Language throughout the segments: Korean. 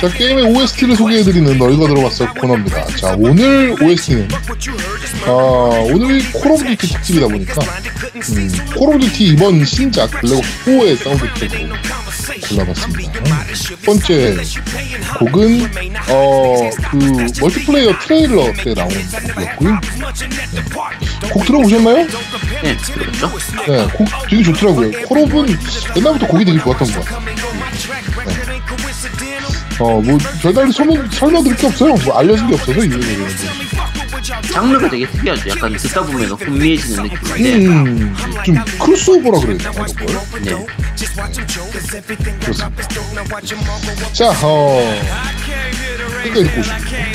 자, 게임의 OST를 소개해드리는 너희가 들어봤어 코너입니다. 자, 오늘 OST는, 아, 오늘이 Call of Duty 특집이다 보니까, 음, Call of Duty 이번 신작 Black Ops 4의 사운드 트랙으로 골라봤습니다. 첫 번째 곡은, 어, 그, 멀티플레이어 트레일러 때 나온 곡이었고요. 네. 곡 들어보셨나요? 네, 그렇죠. 네, 곡 되게 좋더라고요. 콜옵은 옛날부터 곡이 되게 좋았던 것 같아요. 네. 어, 뭐, 별다른 설명, 설명드릴 게 없어요. 뭐, 알려진 게 없어서, 이게 는 장르가 되게 특이하죠. 약간 듣다 보면 혼미해지는 느낌인데. 음, 좀 크로스오버라 그래야 되나, 이걸? 네. 그렇습니다. 자, 어, 끝까지 듣고 오십시오.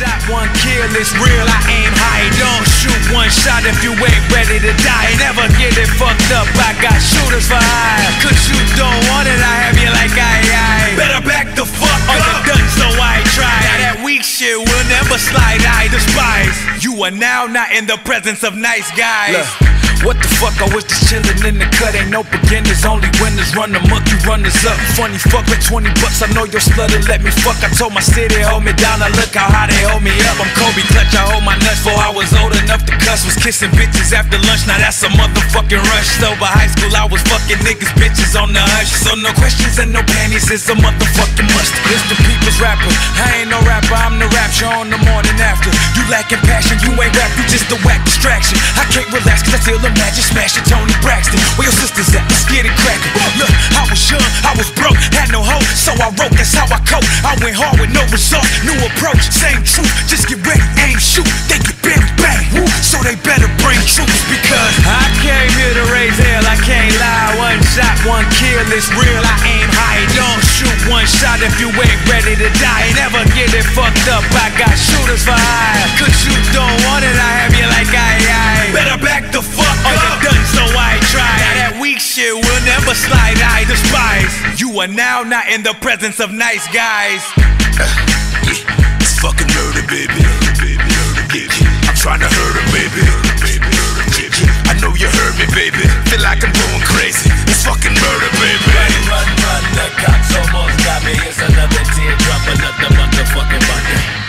One shot, one kill, it's real. I aim high, don't shoot one shot if you ain't ready to die. Never get it fucked up. I got shooters for hire. Cause you don't want it, I have you like I, I. Better back the fuck up. you done, so I try. Now that weak shit will never slide. I despise. You are now not in the presence of nice guys. What the fuck, I was just chillin' in the cut. Ain't no beginners, only winners. Run the monkey, runners up. Funny fuck, with 20 bucks, I know you're. Let me fuck. I told my city, hold me down. I look how high they hold me up. I'm Kobe Clutch, I hold my nuts. Before I was old enough to cuss, was kissing bitches after lunch. Now that's a motherfucking rush. So by high school, I was fucking niggas, bitches on the hush. So no questions and no panties, it's a motherfucking must. It's the people's rapper. I ain't no rapper, I'm the rapture on the morning after. You lacking passion, you ain't rap, you just a whack distraction. I can't relax, cause I feel imagine smashing Tony Braxton. Where your sisters at? Let's get it crackin'. Look, I was young, I was broke, had no hope, so I wrote, that's how I cope. I went hard with no result, new approach, same truth. Just get ready, aim, shoot, they get buried, bang. Woo. So they better bring troops because I came here to raise hell, I can't lie. One shot, one kill, is real, I aim high. Don't shoot one shot if you ain't ready to die. Never get it fucked up, I got shooters for hire. Cause you don't want it, I have you like I, I. Better back done, so I try. Now that weak shit will never slide, I despise. You are now not in the presence of nice guys. Uh, yeah, it's fucking murder, baby. Yeah, I'm trying to hurt her, baby. Yeah, I know you heard me, baby. Feel like I'm going crazy. It's fucking murder, baby. Run, run, run, the cops almost got me. It's another teardrop, another motherfucking Monday.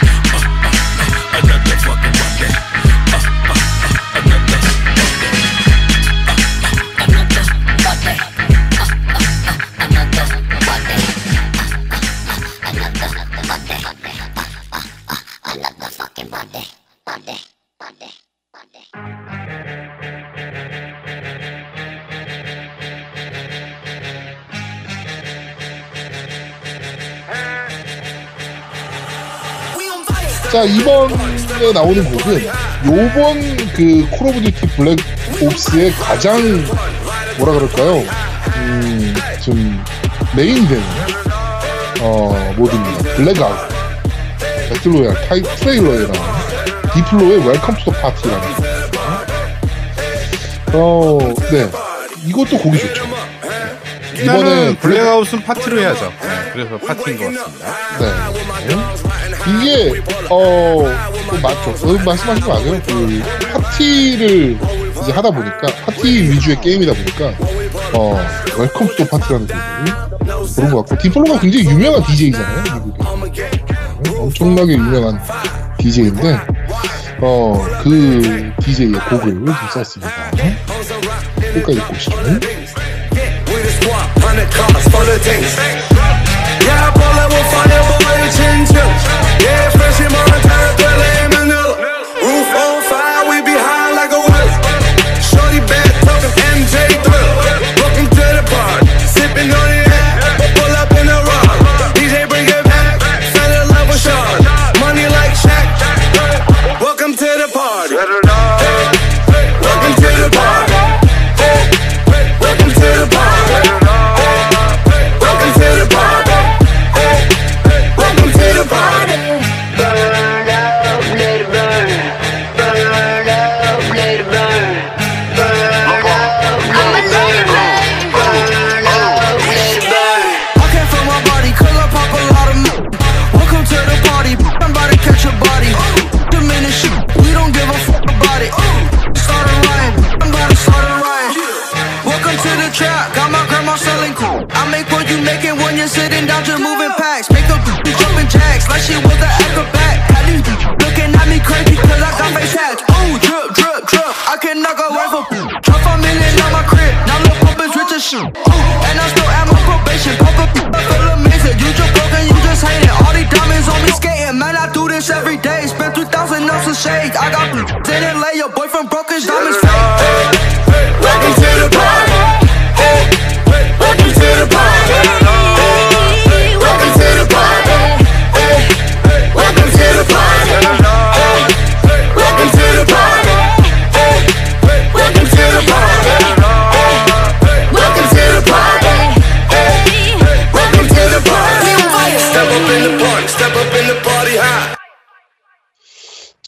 자, 이번에 나오는 곡은 요번 그 Call of Duty Black Ops의 가장 뭐라 그럴까요? 음, 좀 메인되는 어, 모드입니다. Blackout. Battle royale 타입 트레일러에 나온 디플로의 Welcome to the Party라는 곡. 어, 네. 이것도 곡이 좋죠. 이번에 Blackout은 파티로 해야죠. 네, 그래서 파티인 것 같습니다. 네. 이게 어뭐 맞죠. 그 말씀하신 거 맞아요. 그 파티를 이제 하다 보니까 파티 위주의 게임이다 보니까 어 Welcome to Party라는 곡이 그런 것 같고 디플로가 굉장히 유명한 DJ잖아요. 미국에 엄청나게 유명한 DJ인데 어 그 DJ의 곡을 좀 썼습니다. 끝까지 오시죠. attention. Yeah, fresh in my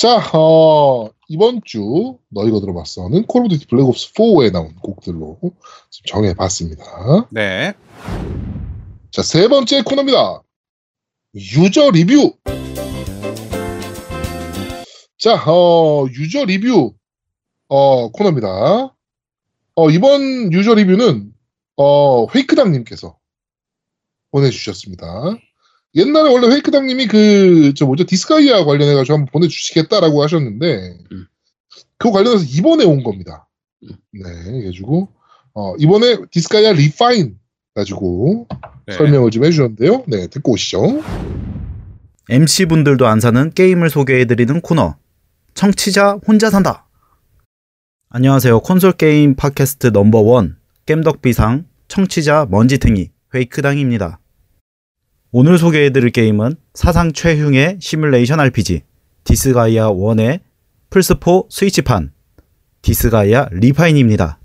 자, 어, 이번 주 너희가 들어봤어는 Call of Duty Black Ops 4에 나온 곡들로 지금 정해봤습니다. 네. 자, 세 번째 코너입니다. User 리뷰. 자, 어, user 리뷰, 어, 코너입니다. 어, 이번 user 리뷰는, 어, 회이크당님께서 보내주셨습니다. 옛날에 원래 회이크당님이 그, 저 뭐죠, 디스가이아 관련해가지고 한번 보내주시겠다라고 하셨는데, 음. 그거 관련해서 이번에 온 겁니다. 음. 네, 그래가지고, 어, 이번에 디스가이아 Refine 가지고 네. 설명을 좀 해주셨는데요. 네, 듣고 오시죠. MC분들도 안 사는 게임을 소개해드리는 코너. 청취자 혼자 산다. 안녕하세요. 콘솔 게임 팟캐스트 number one 겜덕비상 청취자 먼지탱이 페이크당입니다. 오늘 소개해드릴 게임은 사상 최흉의 시뮬레이션 RPG 디스가이아 1의 플스4 스위치판 디스가이아 Refine입니다.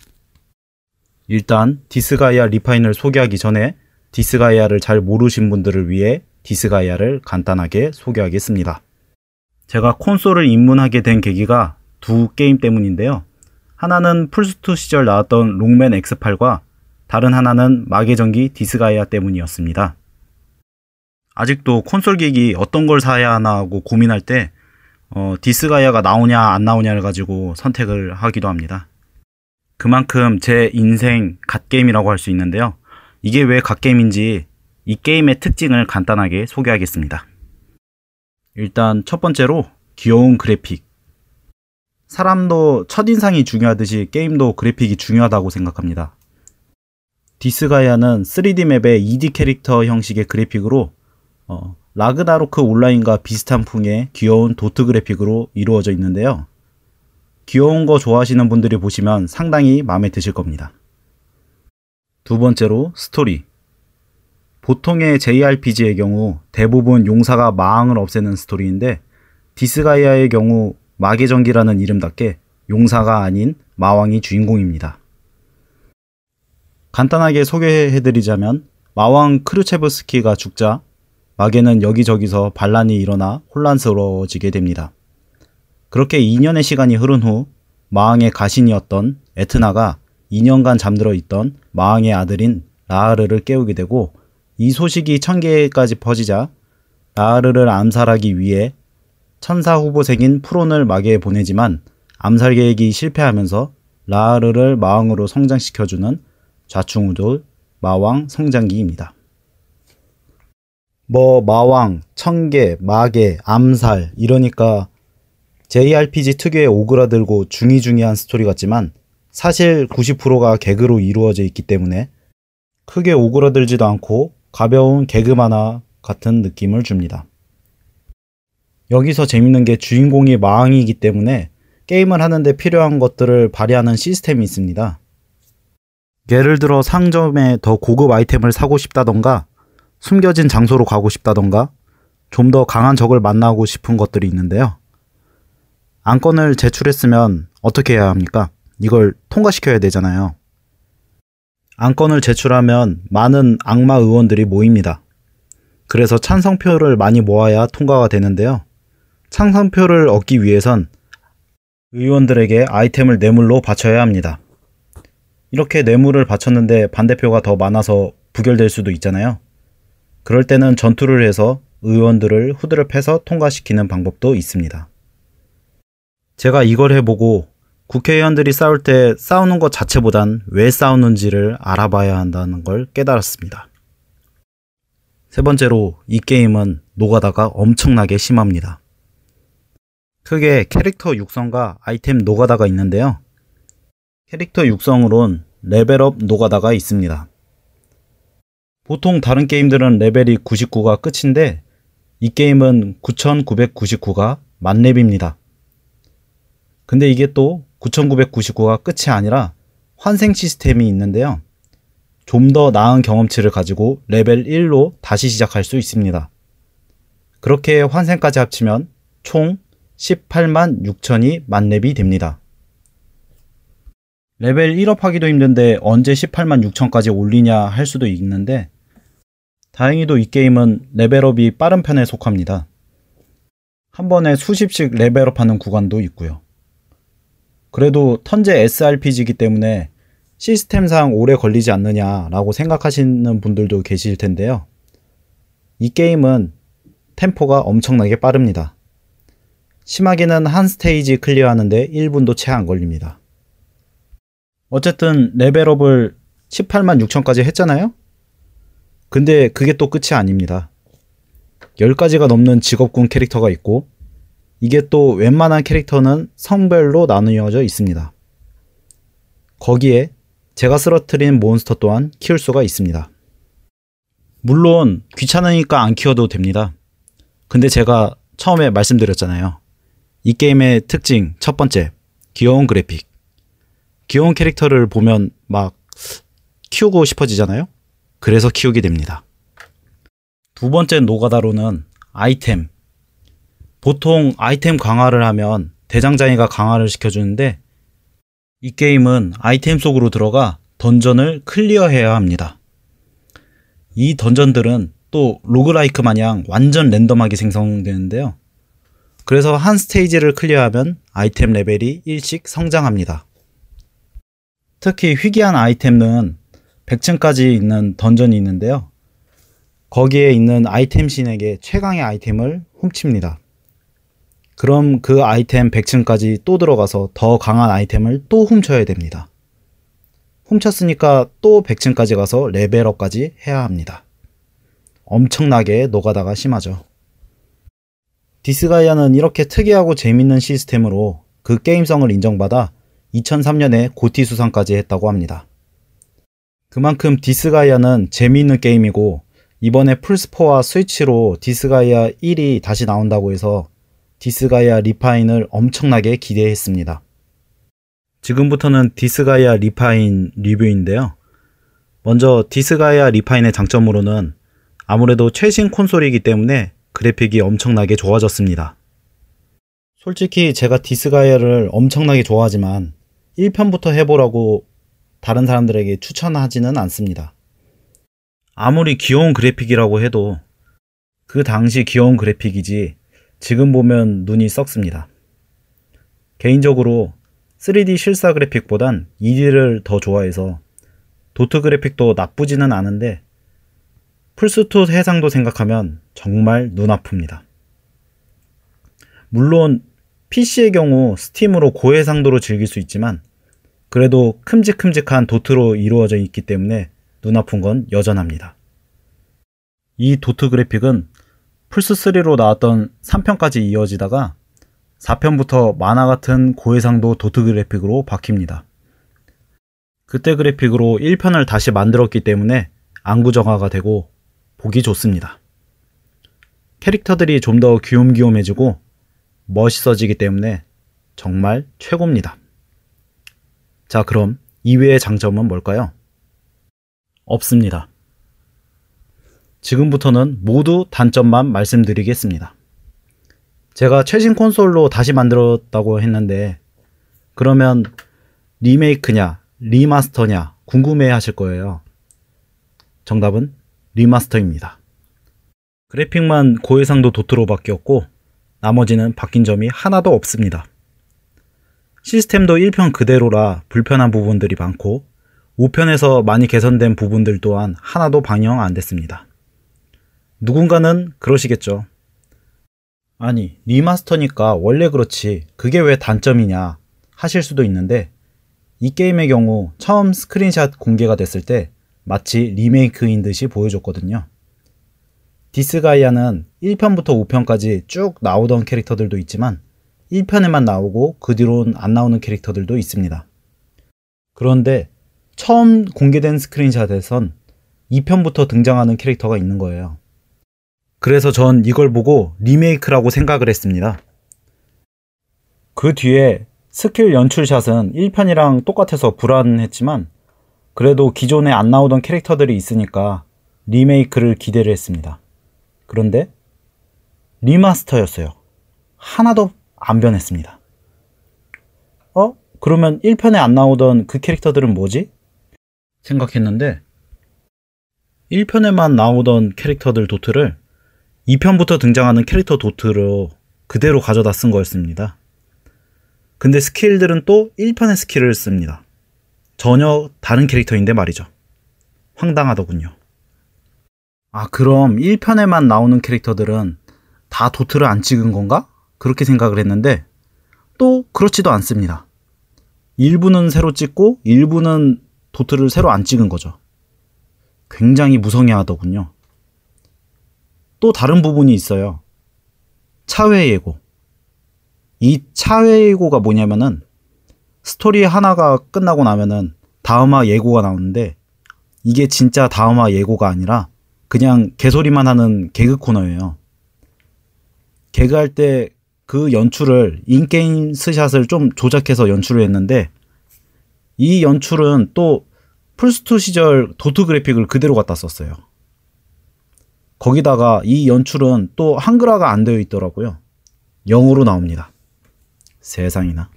일단 디스가이아 Refine을 소개하기 전에 디스가이아를 잘 모르신 분들을 위해 디스가이아를 간단하게 소개하겠습니다. 제가 콘솔을 입문하게 된 계기가 두 게임 때문인데요. 하나는 플스2 시절 나왔던 록맨 X8과 다른 하나는 마계전기 디스가이아 때문이었습니다. 아직도 콘솔 기기 어떤 걸 사야 하나 하고 고민할 때 어, 디스가이아가 나오냐 안 나오냐를 가지고 선택을 하기도 합니다. 그만큼 제 인생 갓게임이라고 할 수 있는데요. 이게 왜 갓게임인지 이 게임의 특징을 간단하게 소개하겠습니다. 일단 첫 번째로 귀여운 그래픽. 사람도 첫인상이 중요하듯이 게임도 그래픽이 중요하다고 생각합니다. 디스가이아는 3D 맵의 2D 캐릭터 형식의 그래픽으로 어, 라그나로크 온라인과 비슷한 풍의 귀여운 도트 그래픽으로 이루어져 있는데요. 귀여운 거 좋아하시는 분들이 보시면 상당히 마음에 드실 겁니다. 두 번째로 스토리. 보통의 JRPG의 경우 대부분 용사가 마왕을 없애는 스토리인데 디스가이아의 경우 마계전기라는 이름답게 용사가 아닌 마왕이 주인공입니다. 간단하게 소개해드리자면 마왕 크루체브스키가 죽자 마계는 여기저기서 반란이 일어나 혼란스러워지게 됩니다. 그렇게 2년의 시간이 흐른 후 마왕의 가신이었던 에트나가 2년간 잠들어 있던 마왕의 아들인 라하르를 깨우게 되고 이 소식이 천계까지 퍼지자 라하르를 암살하기 위해 천사 후보생인 프론을 마계에 보내지만 암살 계획이 실패하면서 라하르를 마왕으로 성장시켜주는 좌충우돌 마왕 성장기입니다. 뭐 마왕, 천계, 마계, 암살 이러니까 JRPG 특유의 오그라들고 중이중이한 스토리 같지만 사실 90%가 개그로 이루어져 있기 때문에 크게 오그라들지도 않고 가벼운 개그 만화 같은 느낌을 줍니다. 여기서 재밌는 게 주인공이 마왕이기 때문에 게임을 하는데 필요한 것들을 발휘하는 시스템이 있습니다. 예를 들어 상점에 더 고급 아이템을 사고 싶다던가 숨겨진 장소로 가고 싶다던가 좀 더 강한 적을 만나고 싶은 것들이 있는데요. 안건을 제출했으면 어떻게 해야 합니까? 이걸 통과시켜야 되잖아요. 안건을 제출하면 많은 악마 의원들이 모입니다. 그래서 찬성표를 많이 모아야 통과가 되는데요. 찬성표를 얻기 위해선 의원들에게 아이템을 뇌물로 바쳐야 합니다. 이렇게 뇌물을 바쳤는데 반대표가 더 많아서 부결될 수도 있잖아요. 그럴 때는 전투를 해서 의원들을 후드를 패서 통과시키는 방법도 있습니다. 제가 이걸 해보고 국회의원들이 싸울 때 싸우는 것 자체보단 왜 싸우는지를 알아봐야 한다는 걸 깨달았습니다. 세 번째로 이 게임은 노가다가 엄청나게 심합니다. 크게 캐릭터 육성과 아이템 노가다가 있는데요. 캐릭터 육성으론 레벨업 노가다가 있습니다. 보통 다른 게임들은 레벨이 99가 끝인데 이 게임은 9999가 만렙입니다. 근데 이게 또 9999가 끝이 아니라 환생 시스템이 있는데요. 좀 더 나은 경험치를 가지고 레벨 1로 다시 시작할 수 있습니다. 그렇게 환생까지 합치면 총 18만 6천이 만렙이 됩니다. 레벨 1업 하기도 힘든데 언제 18만 6천까지 올리냐 할 수도 있는데 다행히도 이 게임은 레벨업이 빠른 편에 속합니다. 한 번에 수십씩 레벨업하는 구간도 있고요. 그래도 턴제 SRPG이기 때문에 시스템상 오래 걸리지 않느냐라고 생각하시는 분들도 계실 텐데요. 이 게임은 템포가 엄청나게 빠릅니다. 심하게는 한 스테이지 클리어하는데 1분도 채 안 걸립니다. 어쨌든 레벨업을 18만 6천까지 했잖아요? 근데 그게 또 끝이 아닙니다. 10가지가 넘는 직업군 캐릭터가 있고 이게 또 웬만한 캐릭터는 성별로 나누어져 있습니다. 거기에 제가 쓰러뜨린 몬스터 또한 키울 수가 있습니다. 물론 귀찮으니까 안 키워도 됩니다. 근데 제가 처음에 말씀드렸잖아요. 이 게임의 특징 첫 번째 귀여운 그래픽. 귀여운 캐릭터를 보면 막 키우고 싶어지잖아요. 그래서 키우게 됩니다. 두 번째 노가다로는 아이템. 보통 아이템 강화를 하면 대장장이가 강화를 시켜주는데 이 게임은 아이템 속으로 들어가 던전을 클리어해야 합니다. 이 던전들은 또 roguelike 마냥 완전 랜덤하게 생성되는데요. 그래서 한 스테이지를 클리어하면 아이템 레벨이 1씩 성장합니다. 특히 희귀한 아이템은 100층까지 있는 던전이 있는데요. 거기에 있는 아이템 신에게 최강의 아이템을 훔칩니다. 그럼 그 아이템 100층까지 또 들어가서 더 강한 아이템을 또 훔쳐야 됩니다. 훔쳤으니까 또 100층까지 가서 레벨업까지 해야 합니다. 엄청나게 노가다가 심하죠. 디스가이아는 이렇게 특이하고 재밌는 시스템으로 그 게임성을 인정받아 2003년에 GOTY 수상까지 했다고 합니다. 그만큼 디스가이아는 재미있는 게임이고 이번에 플스4와 스위치로 디스가이아 1이 다시 나온다고 해서 디스가이아 리파인을 엄청나게 기대했습니다. 지금부터는 디스가이아 리파인 리뷰인데요. 먼저 디스가이아 리파인의 장점으로는 아무래도 최신 콘솔이기 때문에 그래픽이 엄청나게 좋아졌습니다. 솔직히 제가 디스가이아를 엄청나게 좋아하지만 1편부터 해보라고 다른 사람들에게 추천하지는 않습니다. 아무리 귀여운 그래픽이라고 해도 그 당시 귀여운 그래픽이지 지금 보면 눈이 썩습니다. 개인적으로 3D 실사 그래픽보단 2D를 더 좋아해서 도트 그래픽도 나쁘지는 않은데 플스2 해상도 생각하면 정말 눈 아픕니다. 물론 PC의 경우 스팀으로 고해상도로 즐길 수 있지만 그래도 큼직큼직한 도트로 이루어져 있기 때문에 눈 아픈 건 여전합니다. 이 도트 그래픽은 플스3로 나왔던 3편까지 이어지다가 4편부터 만화 같은 고해상도 도트 그래픽으로 바뀝니다. 그때 그래픽으로 1편을 다시 만들었기 때문에 안구 정화가 되고 보기 좋습니다. 캐릭터들이 좀 더 귀욤귀욤해지고 멋있어지기 때문에 정말 최고입니다. 자, 그럼 이외의 장점은 뭘까요? 없습니다. 지금부터는 모두 단점만 말씀드리겠습니다. 제가 최신 콘솔로 다시 만들었다고 했는데, 그러면 리메이크냐, 리마스터냐 궁금해 하실 거예요. 정답은 리마스터입니다. 그래픽만 고해상도 도트로 바뀌었고, 나머지는 바뀐 점이 하나도 없습니다. 시스템도 1편 그대로라 불편한 부분들이 많고, 5편에서 많이 개선된 부분들 또한 하나도 반영 안 됐습니다. 누군가는 그러시겠죠. 아니, 리마스터니까 원래 그렇지. 그게 왜 단점이냐 하실 수도 있는데, 이 게임의 경우 처음 스크린샷 공개가 됐을 때 마치 리메이크인 듯이 보여줬거든요. 디스가이아는 1편부터 5편까지 쭉 나오던 캐릭터들도 있지만 1편에만 나오고 그 뒤로는 안 나오는 캐릭터들도 있습니다. 그런데 처음 공개된 스크린샷에선 2편부터 등장하는 캐릭터가 있는 거예요. 그래서 전 이걸 보고 리메이크라고 생각을 했습니다. 그 뒤에 스킬 연출샷은 1편이랑 똑같아서 불안했지만 그래도 기존에 안 나오던 캐릭터들이 있으니까 리메이크를 기대를 했습니다. 그런데 리마스터였어요. 하나도 안 변했습니다. 어? 그러면 1편에 안 나오던 그 캐릭터들은 뭐지? 생각했는데 1편에만 나오던 캐릭터들 도트를 2편부터 등장하는 캐릭터 도트로 그대로 가져다 쓴 거였습니다. 근데 스킬들은 또 1편의 스킬을 씁니다. 전혀 다른 캐릭터인데 말이죠. 황당하더군요. 아, 그럼 1편에만 나오는 캐릭터들은 다 도트를 안 찍은 건가? 그렇게 생각을 했는데 또 그렇지도 않습니다. 일부는 새로 찍고 일부는 도트를 새로 안 찍은 거죠. 굉장히 무성해 하더군요. 또 다른 부분이 있어요. 차회 예고. 이 차회 예고가 뭐냐면은 스토리 하나가 끝나고 나면은 다음화 예고가 나오는데 이게 진짜 다음화 예고가 아니라 그냥 개소리만 하는 개그 코너예요. 개그할 때 그 연출을 인게임 스샷을 좀 조작해서 연출을 했는데 이 연출은 또 플스2 시절 도트 그래픽을 그대로 갖다 썼어요. 거기다가 이 연출은 또 한글화가 안 되어 있더라고요. 영어로 나옵니다. 세상이나.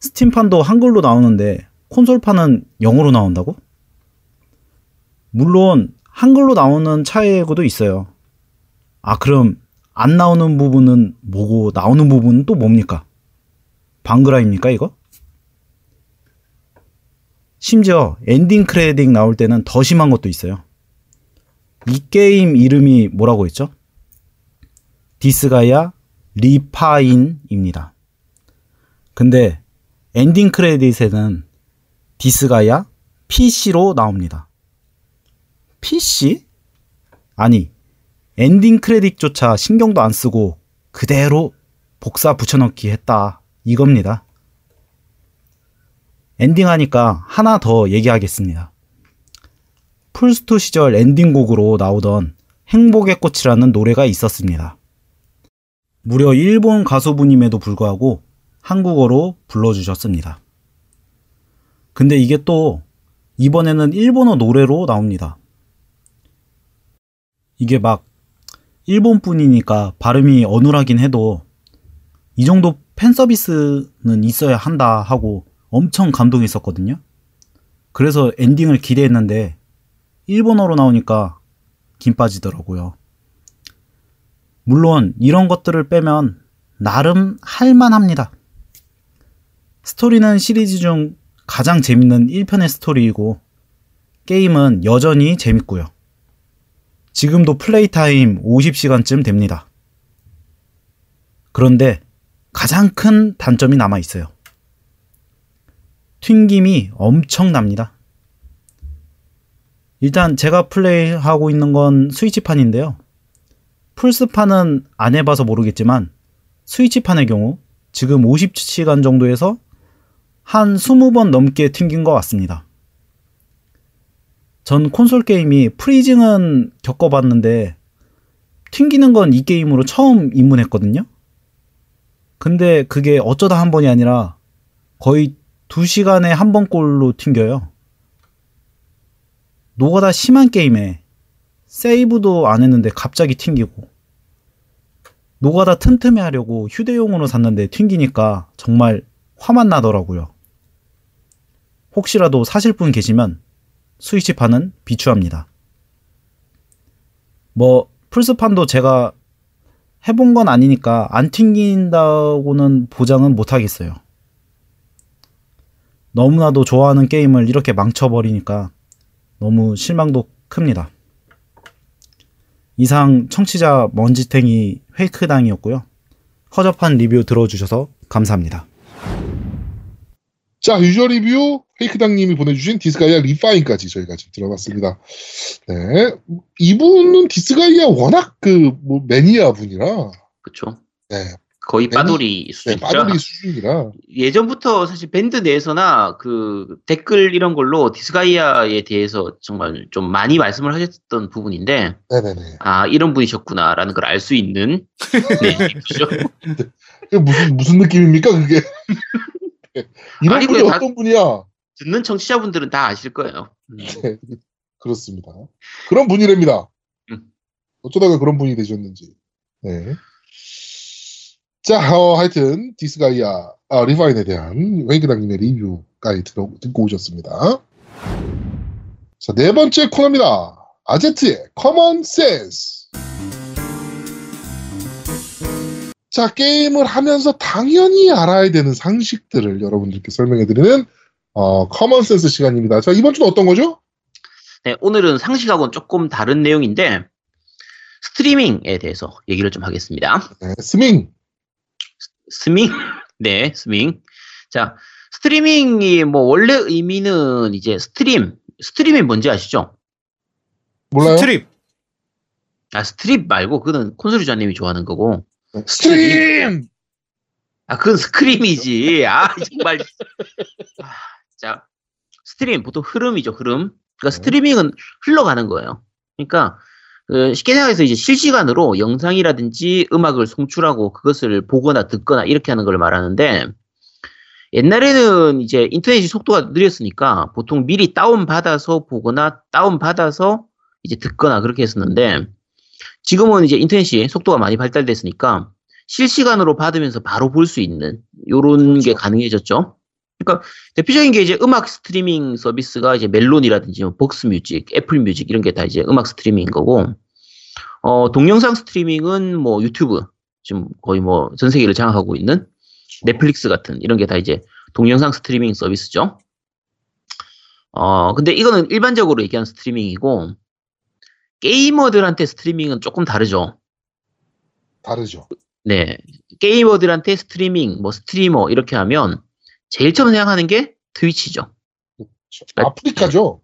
스팀판도 한글로 나오는데 콘솔판은 영어로 나온다고? 물론 한글로 나오는 차이고도 있어요. 아 그럼 안 나오는 부분은 뭐고 나오는 부분은 또 뭡니까? 방그라입니까 이거? 심지어 엔딩 크레딧 나올 때는 더 심한 것도 있어요. 이 게임 이름이 뭐라고 했죠? 디스가이아 리파인입니다. 근데 엔딩 크레딧에는 디스가이아 PC로 나옵니다. PC? 아니, 엔딩 크레딧조차 신경도 안 쓰고 그대로 복사 붙여넣기 했다. 이겁니다. 엔딩하니까 하나 더 얘기하겠습니다. 풀스토 시절 엔딩곡으로 나오던 행복의 꽃이라는 노래가 있었습니다. 무려 일본 가수분임에도 불구하고 한국어로 불러주셨습니다. 근데 이게 또 이번에는 일본어 노래로 나옵니다. 이게 막 일본 분이니까 발음이 어눌하긴 해도 이 정도 팬 서비스는 있어야 한다 하고 엄청 감동했었거든요. 그래서 엔딩을 기대했는데 일본어로 나오니까 김 빠지더라고요. 물론 이런 것들을 빼면 나름 할만합니다. 스토리는 시리즈 중 가장 재밌는 1편의 스토리이고 게임은 여전히 재밌고요. 지금도 플레이 타임 50시간쯤 됩니다. 그런데 가장 큰 단점이 남아 있어요. 튕김이 엄청납니다. 일단 제가 플레이하고 있는 건 스위치판인데요. 플스판은 안 해봐서 모르겠지만 스위치판의 경우 지금 50시간 정도에서 한 20번 넘게 튕긴 것 같습니다. 전 콘솔 게임이 프리징은 겪어봤는데 튕기는 건 이 게임으로 처음 입문했거든요. 근데 그게 어쩌다 한 번이 아니라 거의 2시간에 한 번꼴로 튕겨요. 노가다 심한 게임에 세이브도 안 했는데 갑자기 튕기고 노가다 틈틈이 하려고 휴대용으로 샀는데 튕기니까 정말 화만 나더라고요. 혹시라도 사실 분 계시면 스위치판은 비추합니다. 뭐 플스판도 제가 해본 건 아니니까 안 튕긴다고는 보장은 못 하겠어요. 너무나도 좋아하는 게임을 이렇게 망쳐버리니까 너무 실망도 큽니다. 이상 청취자 먼지탱이 페이크당이었고요. 허접한 리뷰 들어주셔서 감사합니다. 자, 유저 리뷰 페이크당님이 보내주신 디스가이아 리파인까지 저희가 지금 들어봤습니다. 네. 이분은 디스가이아 워낙 그, 뭐, 매니아 분이라, 그쵸. 네. 거의 네, 빠돌이 네, 수준이죠. 빠돌이 수준이라, 예전부터 사실 밴드 내에서나 그 댓글 이런 걸로 디스가이아에 대해서 정말 좀 많이 말씀을 하셨던 부분인데, 네네네. 아, 이런 분이셨구나라는 걸 알 수 있는, 네? 그게 무슨, 무슨 느낌입니까, 그게? 네. 이런 아니, 분이 그게 다- 어떤 분이야? 듣는 청취자분들은 다 아실 거예요. 음. 네, 그렇습니다. 그런 분이랍니다. 음. 어쩌다가 그런 분이 되셨는지. 네. 자, 어, 하여튼, 디스가이아, 아, 리파인에 대한 웨이그당님의 리뷰 까지 들어, 듣고 오셨습니다. 자, 네 번째 코너입니다. 아제트의 common sense. 자, 게임을 하면서 당연히 알아야 되는 상식들을 여러분들께 설명해 드리는, 어, common sense 시간입니다. 자, 이번 주는 어떤 거죠? 네, 오늘은 상식하고는 조금 다른 내용인데, 스트리밍에 대해서 얘기를 좀 하겠습니다. 네, 스밍. 스밍? 네, 스밍. 자, 스트리밍이 뭐 원래 의미는 이제 stream, stream이 뭔지 아시죠? 몰라요? 스트립. 아, 스트립 말고 그거는 콘솔 유저님이 좋아하는 거고. 네, stream! 아, 그건 scream이지. 아, 정말. 아, 자, stream, 보통 흐름이죠, 흐름. 그러니까 스트리밍은 흘러가는 거예요. 그러니까, 그 쉽게 생각해서 이제 실시간으로 영상이라든지 음악을 송출하고 그것을 보거나 듣거나 이렇게 하는 걸 말하는데, 옛날에는 이제 인터넷이 속도가 느렸으니까 보통 미리 다운받아서 보거나 다운받아서 이제 듣거나 그렇게 했었는데, 지금은 이제 인터넷이 속도가 많이 발달됐으니까 실시간으로 받으면서 바로 볼 수 있는 요런 게 가능해졌죠. 그러니까 대표적인 게 이제 음악 스트리밍 서비스가 이제 멜론이라든지 뭐 벅스 뮤직, 애플 뮤직 이런 게 다 이제 음악 스트리밍인 거고 어 동영상 스트리밍은 뭐 유튜브 지금 거의 뭐 전 세계를 장악하고 있는 넷플릭스 같은 이런 게 다 이제 동영상 스트리밍 서비스죠. 어 근데 이거는 일반적으로 얘기하는 스트리밍이고 게이머들한테 스트리밍은 조금 다르죠. 다르죠. 네. 게이머들한테 스트리밍, 뭐 스트리머 이렇게 하면 제일 처음 생각하는 게 트위치죠. 아프리카죠?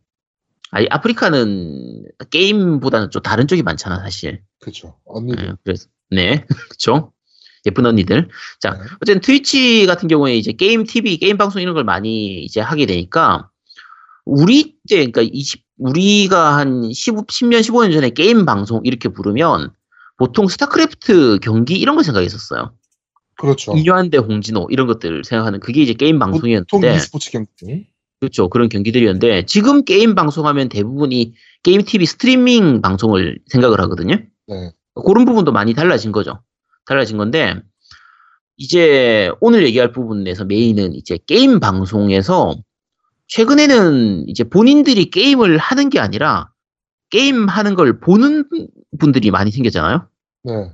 아니, 아프리카는 게임보다는 좀 다른 쪽이 많잖아, 사실. 그쵸. 언니들. 네, 그래서, 네. 그쵸. 예쁜 언니들. 자, 네. 어쨌든 트위치 같은 경우에 이제 게임 TV, 게임 방송 이런 걸 많이 이제 하게 되니까 우리 때, 그러니까 20, 우리가 한 15, 10년, 15년 전에 게임 방송 이렇게 부르면 보통 스타크래프트 경기 이런 거 생각했었어요. 그렇죠. 임요환 대 홍진호 이런 것들 생각하는 그게 이제 게임 방송이었는데 e스포츠 경기. 그렇죠 그런 경기들이었는데 지금 게임 방송하면 대부분이 게임 TV 스트리밍 방송을 생각을 하거든요. 네. 그런 부분도 많이 달라진 거죠. 달라진 건데 이제 오늘 얘기할 부분에서 메인은 이제 게임 방송에서 최근에는 이제 본인들이 게임을 하는 게 아니라 게임 하는 걸 보는 분들이 많이 생겼잖아요. 네.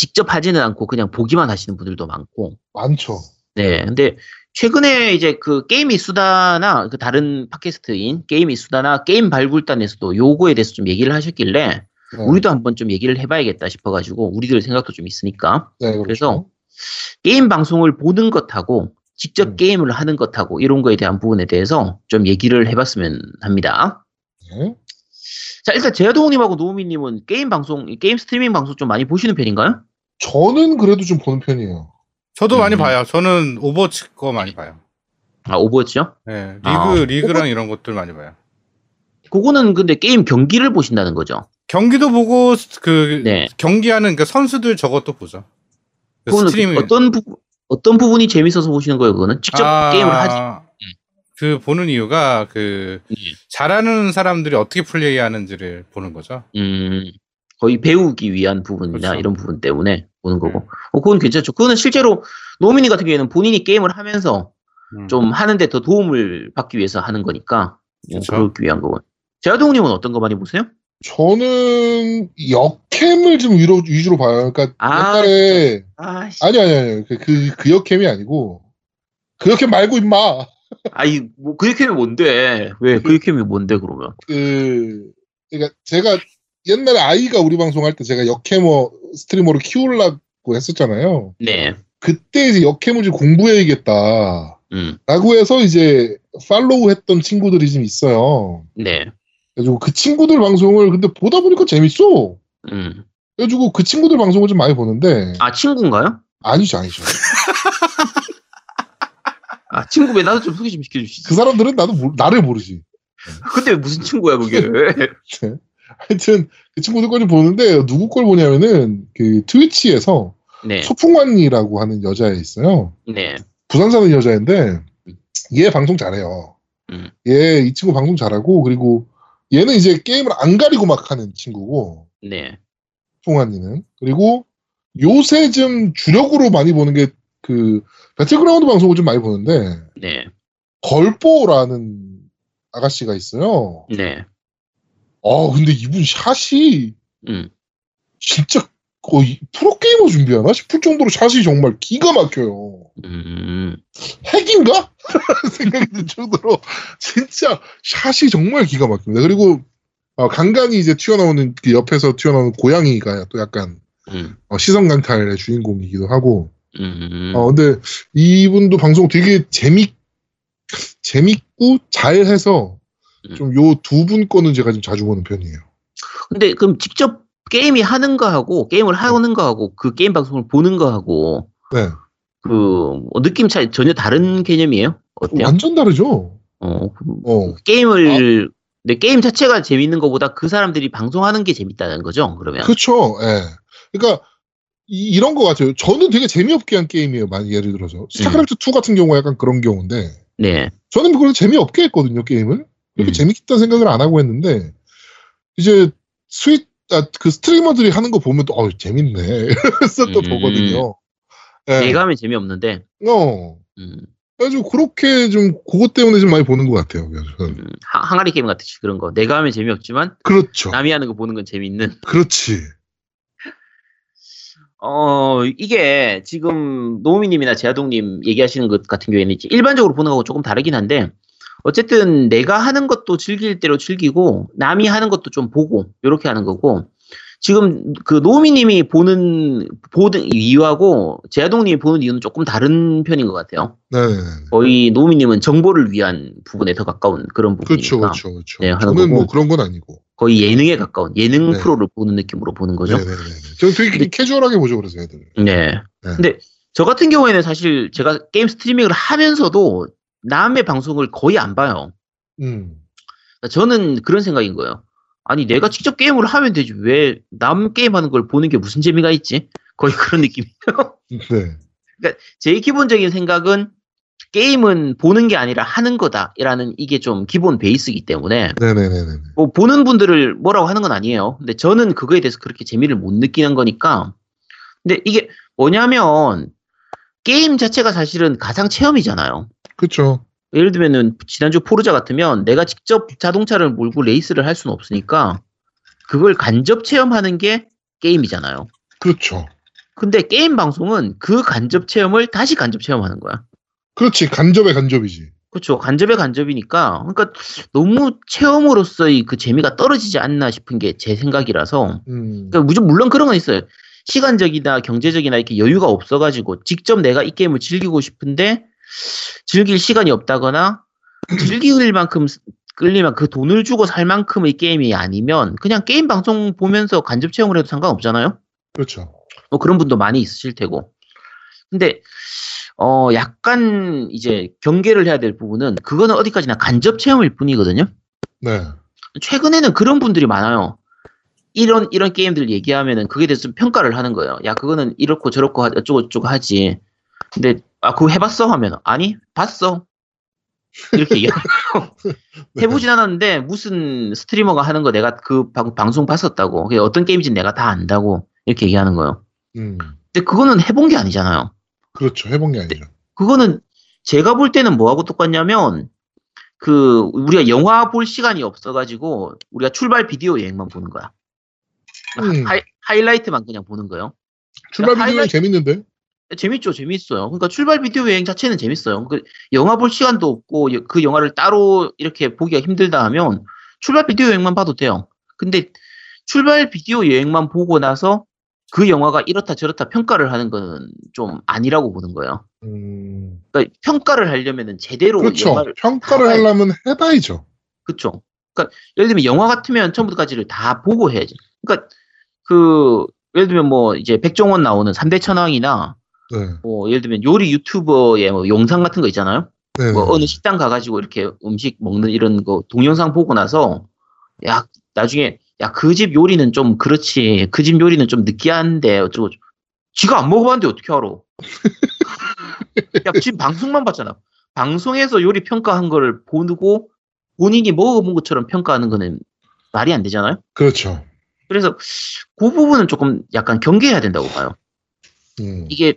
직접 하지는 않고 그냥 보기만 하시는 분들도 많고 많죠. 네, 근데 최근에 이제 그 게임이 수다나 그 다른 팟캐스트인 게임이 수다나 게임 발굴단에서도 요거에 대해서 좀 얘기를 하셨길래 네. 우리도 한번 좀 얘기를 해봐야겠다 싶어가지고 우리들 생각도 좀 있으니까 네, 그렇죠. 그래서 게임 방송을 보는 것하고 직접 음. 게임을 하는 것하고 이런 거에 대한 부분에 대해서 좀 얘기를 해봤으면 합니다. 네. 자 일단 제아동님하고 노우미님은 게임 방송, 게임 스트리밍 방송 좀 많이 보시는 편인가요? 저는 그래도 좀 보는 편이에요. 저도 많이 음. 봐요. 저는 오버워치 거 많이 봐요. 아 오버워치요? 네, 리그 아, 리그랑 이런 것들 많이 봐요. 그거는 근데 게임 경기를 보신다는 거죠. 경기도 보고 그 네. 경기하는 그 선수들 저것도 보죠. 그 그거는 스트리밍 어떤 부 어떤 부분이 재밌어서 보시는 거예요? 그거는 직접 아, 게임을 하지. 그 보는 이유가 그 예. 잘하는 사람들이 어떻게 플레이하는지를 보는 거죠. 음, 거의 배우기 위한 부분이나 그렇죠. 이런 부분 때문에 보는 거고. 어, 그건 괜찮죠. 그거는 실제로 노미니 같은 경우에는 본인이 게임을 하면서 음. 좀 하는데 더 도움을 받기 위해서 하는 거니까 뭐 그쵸. 그러기 위한 거고. 제아동님은 어떤 거 많이 보세요? 저는 역캠을 좀 위로, 위주로 봐요. 그러니까 아, 옛날에 아씨, 아니 아니 아니 그, 그, 그 역캠이 아니고 그 역캠 말고 임마 아이 뭐 그이캠이 뭔데? 왜 그이캠이 뭔데 그러면? 그 그러니까 제가 옛날에 아이가 우리 방송할 때 제가 역캠어 스트리머로 키우려고 했었잖아요. 네, 그때 이제 역캠을 좀 공부해야겠다. 음, 라고 해서 이제 팔로우 했던 친구들이 좀 있어요. 네, 그래가지고 그 친구들 방송을 근데 보다 보니까 재밌어. 음. 그래가지고 그 친구들 방송을 좀 많이 보는데 아 친구인가요? 아니죠 아니죠. 아 친구 왜 나도 좀 소개 좀 시켜주시지. 그 사람들은 나도 모르- 나를 모르지. 근데 왜 무슨 친구야 그게? 하여튼 그 친구들 걸좀 보는데 누구 걸 보냐면은 그 트위치에서 네, 소풍환이라고 하는 여자애 있어요. 네, 부산 사는 여자인데 얘 방송 잘해요. 음. 얘이 친구 방송 잘하고 그리고 얘는 이제 게임을 안 가리고 막 하는 친구고 네, 송환이는 그리고 요새 좀 주력으로 많이 보는 게 그 배틀그라운드 방송을 좀 많이 보는데 네, 걸보라는 아가씨가 있어요. 네, 아 근데 이분 샷이 음, 진짜 거의 프로게이머 준비하나 싶을 정도로 샷이 정말 기가 막혀요. 음, 핵인가? 생각이 들 정도로 진짜 샷이 정말 기가 막힙니다. 그리고 어, 간간히 이제 튀어나오는 그 옆에서 튀어나오는 고양이가 또 약간 음, 어, 시선 강탈의 주인공이기도 하고 음, 어 근데 이분도 방송 되게 재밌 재밌고 잘해서 음. 좀 요 두 분 거는 제가 좀 자주 보는 편이에요. 근데 그럼 직접 게임이 하는 거하고 게임을 하는 거하고 그 게임 방송을 보는 거하고 네, 그 어, 느낌 차이 전혀 다른 개념이에요? 어때요? 완전 다르죠. 어, 그 어, 게임을 네, 게임 자체가 재밌는 것보다 그 사람들이 방송하는 게 재밌다는 거죠. 그러면 그렇죠. 예. 그러니까 이, 런것 같아요. 저는 되게 재미없게 한 게임이에요. 많이 예를 들어서 스타크래프트 2 같은 경우가 약간 그런 경우인데 네, 저는 그래도 재미없게 했거든요. 게임을 그렇게 음. 재밌겠다는 생각을 안 하고 했는데 이제 스윗 아, 그 스트리머들이 하는 거 보면 또 어, 재밌네. 그래서 또 음. 보거든요. 예. 내가 하면 재미없는데 어. 음, 그래가지고 그렇게 좀 그것 때문에 좀 많이 보는 것 같아요. 그래서 저는. 음, 하- 항아리 게임 같이 그런 거 내가 하면 재미없지만 그렇죠. 남이 하는 거 보는 건 재밌는 그렇지. 어, 이게 지금 노미님이나 제아동님 얘기하시는 것 같은 경우에는 일반적으로 보는 거하고 조금 다르긴 한데, 어쨌든 내가 하는 것도 즐길 대로 즐기고, 남이 하는 것도 좀 보고, 이렇게 하는 거고, 지금 그 노미님이 보는, 보는 이유하고 제아동님이 보는 이유는 조금 다른 편인 것 같아요. 네네네. 거의 노미님은 정보를 위한 부분에 더 가까운 그런 부분이니까. 그렇죠, 그렇죠, 그렇죠. 네, 하는 저는 뭐 거고. 그런 건 아니고. 거의 예능에 가까운, 예능 네. 프로를 보는 느낌으로 보는 거죠. 네네네. 저는 되게 근데- 캐주얼하게 보죠, 그래서 애들. 네. 네. 근데 저 같은 경우에는 사실 제가 게임 스트리밍을 하면서도 남의 방송을 거의 안 봐요. 음. 저는 그런 생각인 거예요. 아니 내가 직접 게임을 하면 되지 왜 남 게임하는 걸 보는 게 무슨 재미가 있지? 거의 그런 느낌이에요. 네. 제 기본적인 생각은 게임은 보는 게 아니라 하는 거다라는 이게 좀 기본 베이스이기 때문에 네네네네. 뭐 보는 분들을 뭐라고 하는 건 아니에요. 근데 저는 그거에 대해서 그렇게 재미를 못 느끼는 거니까. 근데 이게 뭐냐면 게임 자체가 사실은 가상 체험이잖아요. 그렇죠. 예를 들면은 지난주 포르자 같으면 내가 직접 자동차를 몰고 레이스를 할 수는 없으니까 그걸 간접 체험하는 게 게임이잖아요. 그렇죠. 근데 게임 방송은 그 간접 체험을 다시 간접 체험하는 거야. 그렇지. 간접의 간접이지. 그렇죠. 간접의 간접이니까 그러니까 너무 체험으로서의 그 재미가 떨어지지 않나 싶은 게 제 생각이라서 음. 그러니까 무조 물론 그런 건 있어요. 시간적이나 경제적이나 이렇게 여유가 없어가지고 직접 내가 이 게임을 즐기고 싶은데 즐길 시간이 없다거나 즐길 만큼 끌리면 그 돈을 주고 살 만큼의 게임이 아니면 그냥 게임 방송 보면서 간접 체험을 해도 상관없잖아요. 그렇죠. 뭐 그런 분도 많이 있으실 테고. 근데 어 약간 이제 경계를 해야 될 부분은 그거는 어디까지나 간접 체험일 뿐이거든요. 네. 최근에는 그런 분들이 많아요. 이런 이런 게임들 얘기하면은 그게 대해서 좀 평가를 하는 거예요. 야 그거는 이렇고 저렇고 하- 어쩌고 저쩌고 하지. 근데 아 그거 해봤어 하면 아니 봤어. 이렇게 거예요. 네. 해보진 않았는데 무슨 스트리머가 하는 거 내가 그 방, 방송 봤었다고. 어떤 게임인지 내가 다 안다고 이렇게 얘기하는 거예요. 음. 근데 그거는 해본 게 아니잖아요. 그렇죠. 해본 게 아니죠. 그거는 제가 볼 때는 뭐하고 똑같냐면 그 우리가 영화 볼 시간이 없어가지고 우리가 출발 비디오 여행만 보는 거야. 음. 하이, 하이라이트만 그냥 보는 거예요. 출발 비디오 하이라이트- 재밌는데? 재밌죠, 재밌어요. 그러니까 출발 비디오 여행 자체는 재밌어요. 그 영화 볼 시간도 없고 여- 그 영화를 따로 이렇게 보기가 힘들다 하면 출발 비디오 여행만 봐도 돼요. 근데 출발 비디오 여행만 보고 나서 그 영화가 이렇다 저렇다 평가를 하는 건 좀 아니라고 보는 거예요. 음, 그러니까 평가를 하려면은 제대로 그렇죠. 영화를 평가를 다 봐야- 하려면 해봐야죠. 그쵸. 그러니까 예를 들면 영화 같으면 처음부터까지를 다 보고 해야지. 그러니까 그 예를 들면 뭐 이제 백종원 나오는 3대 천왕이나 네. 뭐 예를 들면 요리 유튜버의 뭐 영상 같은 거 있잖아요. 네. 뭐 어느 식당 가가지고 이렇게 음식 먹는 이런 거 동영상 보고 나서 야 나중에 야 그 집 요리는 좀 그렇지 그 집 요리는 좀 느끼한데 어쩌고. 지가 안 먹어봤는데 어떻게 알아? 야 지금 방송만 봤잖아. 방송에서 요리 평가한 거를 보고 본인이 먹어본 것처럼 평가하는 거는 말이 안 되잖아요. 그렇죠. 그래서 그 부분은 조금 약간 경계해야 된다고 봐요. 음, 이게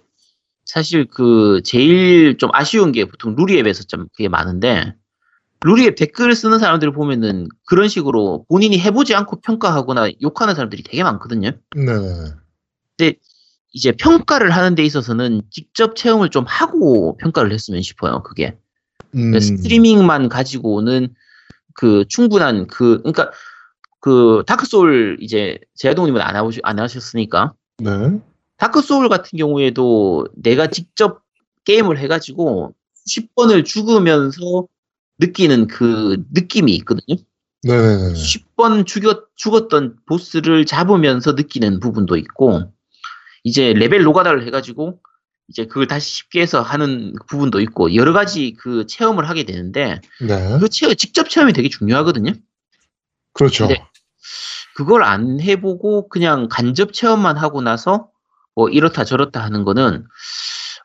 사실 그 제일 좀 아쉬운 게 보통 루리앱에서 좀 그게 많은데 루리앱 댓글을 쓰는 사람들을 보면은 그런 식으로 본인이 해보지 않고 평가하거나 욕하는 사람들이 되게 많거든요. 네네. 이제 평가를 하는 데 있어서는 직접 체험을 좀 하고 평가를 했으면 싶어요. 그게 음, 스트리밍만 가지고는 그 충분한 그 그러니까 그 다크 소울 이제 제아동님은 안 하시 안 하셨으니까 네. 다크 소울 같은 경우에도 내가 직접 게임을 해가지고 10번을 죽으면서 느끼는 그 느낌이 있거든요. 네네네. 10번 죽였, 죽었던 보스를 잡으면서 느끼는 부분도 있고, 이제 레벨 노가다를 해가지고, 이제 그걸 다시 쉽게 해서 하는 부분도 있고, 여러 가지 그 체험을 하게 되는데, 네. 그 체험, 직접 체험이 되게 중요하거든요. 그렇죠. 그걸 안 해보고 그냥 간접 체험만 하고 나서 뭐 이렇다 저렇다 하는 거는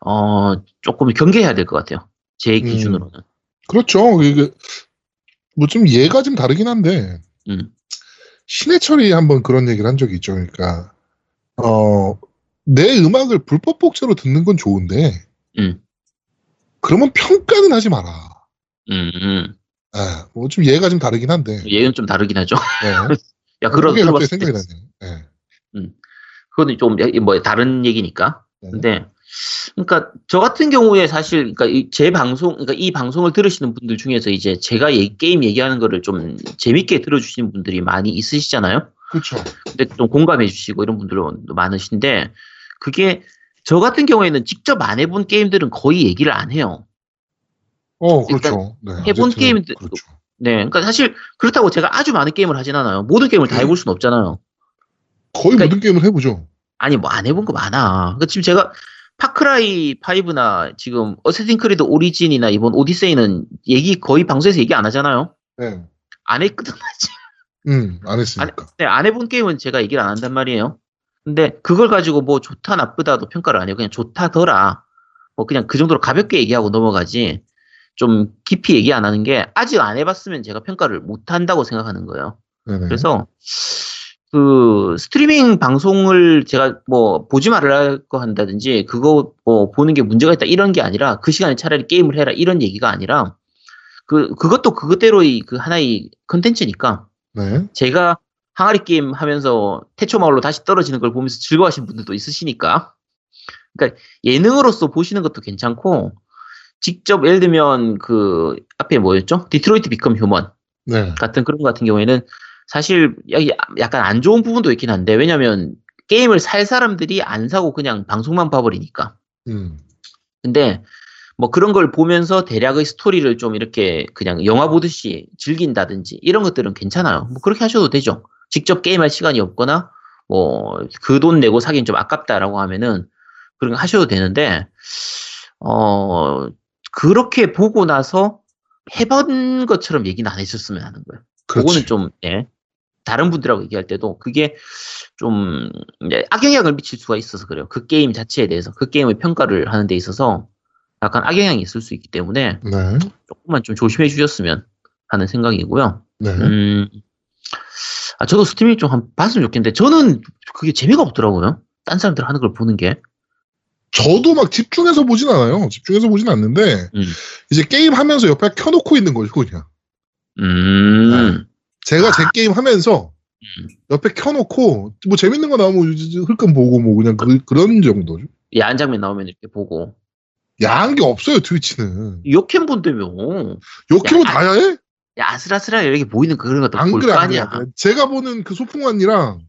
어 조금 경계해야 될 것 같아요. 제 음. 기준으로는. 그렇죠. 이게 뭐좀 예가 좀 다르긴 한데 음. 신해철이 한번 그런 얘기를 한 적이 있죠. 그러니까 어, 내 음악을 불법 복제로 듣는 건 좋은데 음. 그러면 평가는 하지 마라. 음, 음. 뭐좀 예가 좀 다르긴 한데. 얘는 좀 다르긴 하죠. 네. 야, 그런 그게 갑자기 생각이 나네요. 네. 그거는 좀뭐 다른 얘기니까. 네. 근데 그러니까 저 같은 경우에 사실 그러니까 이- 제 방송 그러니까 이 방송을 들으시는 분들 중에서 이제 제가 얘- 게임 얘기하는 거를 좀 재밌게 들어주시는 분들이 많이 있으시잖아요. 그렇죠. 근데 좀 공감해 주시고 이런 분들도 많으신데 그게 저 같은 경우에는 직접 안 해본 게임들은 거의 얘기를 안 해요. 어, 그렇죠. 네, 해본 게임들- 그렇죠. 네, 그러니까 사실 그렇다고 제가 아주 많은 게임을 하진 않아요. 모든 게임을 다 해볼 수는 없잖아요. 거의 그러니까- 모든 게임을 해보죠. 아니 뭐 안 해본 거 많아. 그러니까 지금 제가 파크라이 5나 지금 어세신 크리드 오리진이나 이번 오디세이는 얘기 거의 방송에서 얘기 안 하잖아요. 네. 안 했거든 아직. 음, 안 했으니까. 네, 안 해본 게임은 제가 얘기를 안 한단 말이에요. 근데 그걸 가지고 뭐 좋다 나쁘다도 평가를 안 해요. 그냥 좋다더라. 뭐 그냥 그 정도로 가볍게 얘기하고 넘어가지. 좀 깊이 얘기 안 하는 게 아직 안 해봤으면 제가 평가를 못 한다고 생각하는 거예요. 네네. 그래서 그 스트리밍 방송을 제가 뭐 보지 거 한다든지 그거 뭐 보는 게 문제가 있다 이런 게 아니라 그 시간에 차라리 게임을 해라 이런 얘기가 아니라 그 그것도 그것대로의 그 하나의 컨텐츠니까 네. 제가 항아리 게임 하면서 태초 마을로 다시 떨어지는 걸 보면서 즐거워하시는 분들도 있으시니까 그러니까 예능으로서 보시는 것도 괜찮고 직접 예를 들면 그 앞에 뭐였죠 디트로이트 비컴 휴먼 네. 같은 그런 거 같은 경우에는 사실 약간 안 좋은 부분도 있긴 한데 왜냐면 게임을 살 사람들이 안 사고 그냥 방송만 봐버리니까 음. 근데 뭐 그런 걸 보면서 대략의 스토리를 좀 이렇게 그냥 영화 보듯이 즐긴다든지 이런 것들은 괜찮아요. 뭐 그렇게 하셔도 되죠. 직접 게임할 시간이 없거나 뭐 그 돈 내고 사긴 좀 아깝다라고 하면은 그런 거 하셔도 되는데 어 그렇게 보고 나서 해본 것처럼 얘기는 안 했었으면 하는 거예요. 그렇지. 그거는 좀 예. 다른 분들하고 얘기할 때도 그게 좀 예, 악영향을 미칠 수가 있어서 그래요. 그 게임 자체에 대해서 그 게임의 평가를 하는 데 있어서 약간 악영향이 있을 수 있기 때문에 네. 조금만 좀 조심해 주셨으면 하는 생각이고요. 네. 음, 아, 저도 스트리밍 좀 한- 봤으면 좋겠는데 저는 그게 재미가 없더라고요. 딴 사람들 하는 걸 보는 게. 저도 막 집중해서 보진 않아요. 집중해서 보진 않는데 음. 이제 게임 하면서 옆에 켜놓고 있는 거죠 그냥. 음. 제가 제 게임 하면서 음. 옆에 켜놓고 뭐 재밌는 거 나오면 흘끔 보고 뭐 그냥 그, 그런 정도죠. 야한 장면 나오면 이렇게 보고. 야한 게 없어요 트위치는. 욕캠 본다며. 욕해면 야, 다야해? 야, 아슬아슬하게 이렇게 보이는 그런 것도 안볼 그래 거안 그래. 아니야. 안 그래. 제가 보는 그 소풍환이랑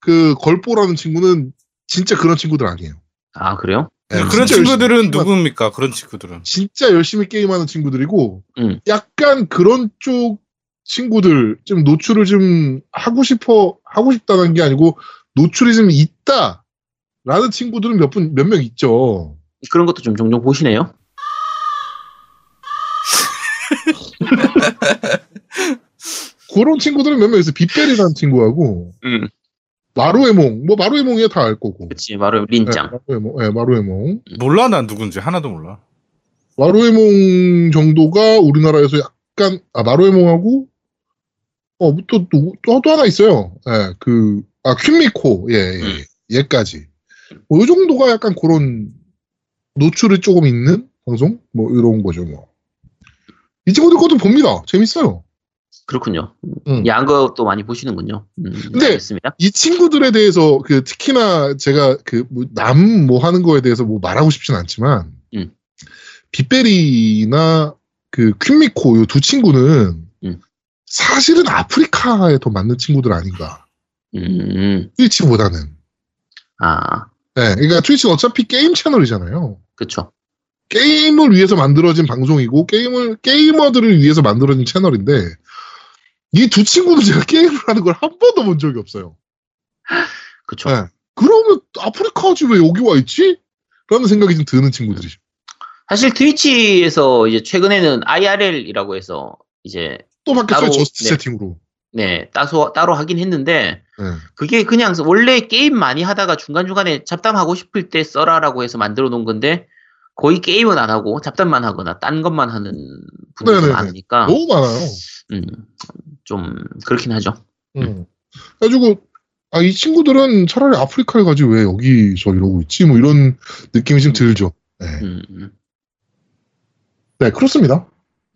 그 걸보라는 친구는 진짜 그런 친구들 아니에요. 아, 그래요? 네, 그런 친구들은 열심히 누굽니까? 그런 친구들은. 진짜 열심히 게임하는 친구들이고 음. 약간 그런 쪽 친구들 좀 노출을 좀 하고 싶어 하고 싶다는 게 아니고 노출이 좀 있다라는 친구들은 몇 분 몇 명 있죠. 그런 것도 좀 종종 보시네요. 그런 친구들은 몇 명 있어요. 빗벨이라는 친구하고 음. 마루에몽 뭐 마루에몽이야 다 알 거고. 그치, 바로 린짱. 네, 마루에몽, 네, 마루에몽. 몰라 난 누군지 하나도 몰라. 마루에몽 정도가 우리나라에서 약간 아 마루에몽하고 어또또 또, 또, 또 하나 있어요. 예, 그 아 퀸미코 예, 예 음. 얘까지 뭐이 정도가 약간 그런 노출이 조금 있는 방송 뭐 이런 거죠 뭐. 이 친구들 것도 봅니다. 재밌어요. 그렇군요. 음. 야한 것도 많이 보시는군요. 음, 근데 알겠습니다. 이 친구들에 대해서 그 특히나 제가 그남뭐 하는 거에 대해서 뭐 말하고 싶진 않지만 음. 빗베리나 그 퀸미코 요 두 친구는 음. 사실은 아프리카에 더 맞는 친구들 아닌가 음, 트위치보다는 아, 네, 그러니까 트위치는 어차피 게임 채널이잖아요 그쵸. 게임을 위해서 만들어진 방송이고 게임을 게이머들을 위해서 만들어진 채널인데 이 두 친구는 제가 게임을 하는 걸 한 번도 본 적이 없어요 그쵸. 네. 그러면 아프리카지 왜 여기 와 있지? 라는 생각이 좀 드는 친구들이죠. 사실 Twitch에서 이제 최근에는 IRL이라고 해서 이제 또 바뀌었어요, 따로, Just 네. Chatting으로. 네 따로 따로 하긴 했는데 네. 그게 그냥 원래 게임 많이 하다가 중간 중간에 잡담하고 싶을 때 써라라고 해서 만들어 놓은 건데 거의 게임은 안 하고 잡담만 하거나 딴 것만 하는 분들이. 많으니까 너무 많아요. 음, 좀 그렇긴 하죠. 음. 그래가지고, 아, 이 친구들은 차라리 아프리카에 가지 왜 여기서 이러고 있지? 뭐 이런 느낌이 좀 들죠. 네. 음, 음. 네, 그렇습니다.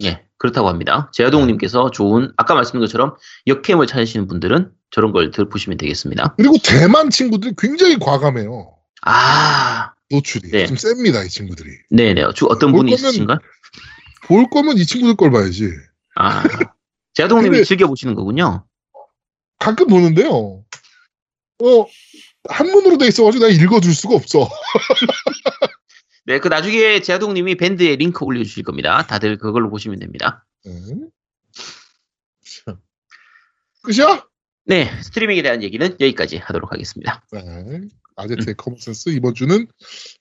예, 그렇다고 합니다. 제아동님께서 좋은, 아까 말씀드린 것처럼 역캠을 찾으시는 분들은 저런 걸 들어보시면 되겠습니다. 그리고 대만 친구들이 굉장히 과감해요. 아, 노출이. 네. 좀 셉니다, 이 친구들이. 네네. 주 어떤 볼 분이 있으신가? 볼 거면 이 친구들 걸 봐야지. 아, 제아동님이 근데- 즐겨 보시는 거군요. 가끔 보는데요. 어, 한문으로 돼 있어가지고 내가 읽어줄 수가 없어. 네, 그 나중에 제아동님이 밴드에 링크 올려주실 겁니다. 다들 그걸로 보시면 됩니다. 네. 자. 끝이야? 네, 스트리밍에 대한 얘기는 여기까지 하도록 하겠습니다. 네. 아제트의 common sense 이번 주는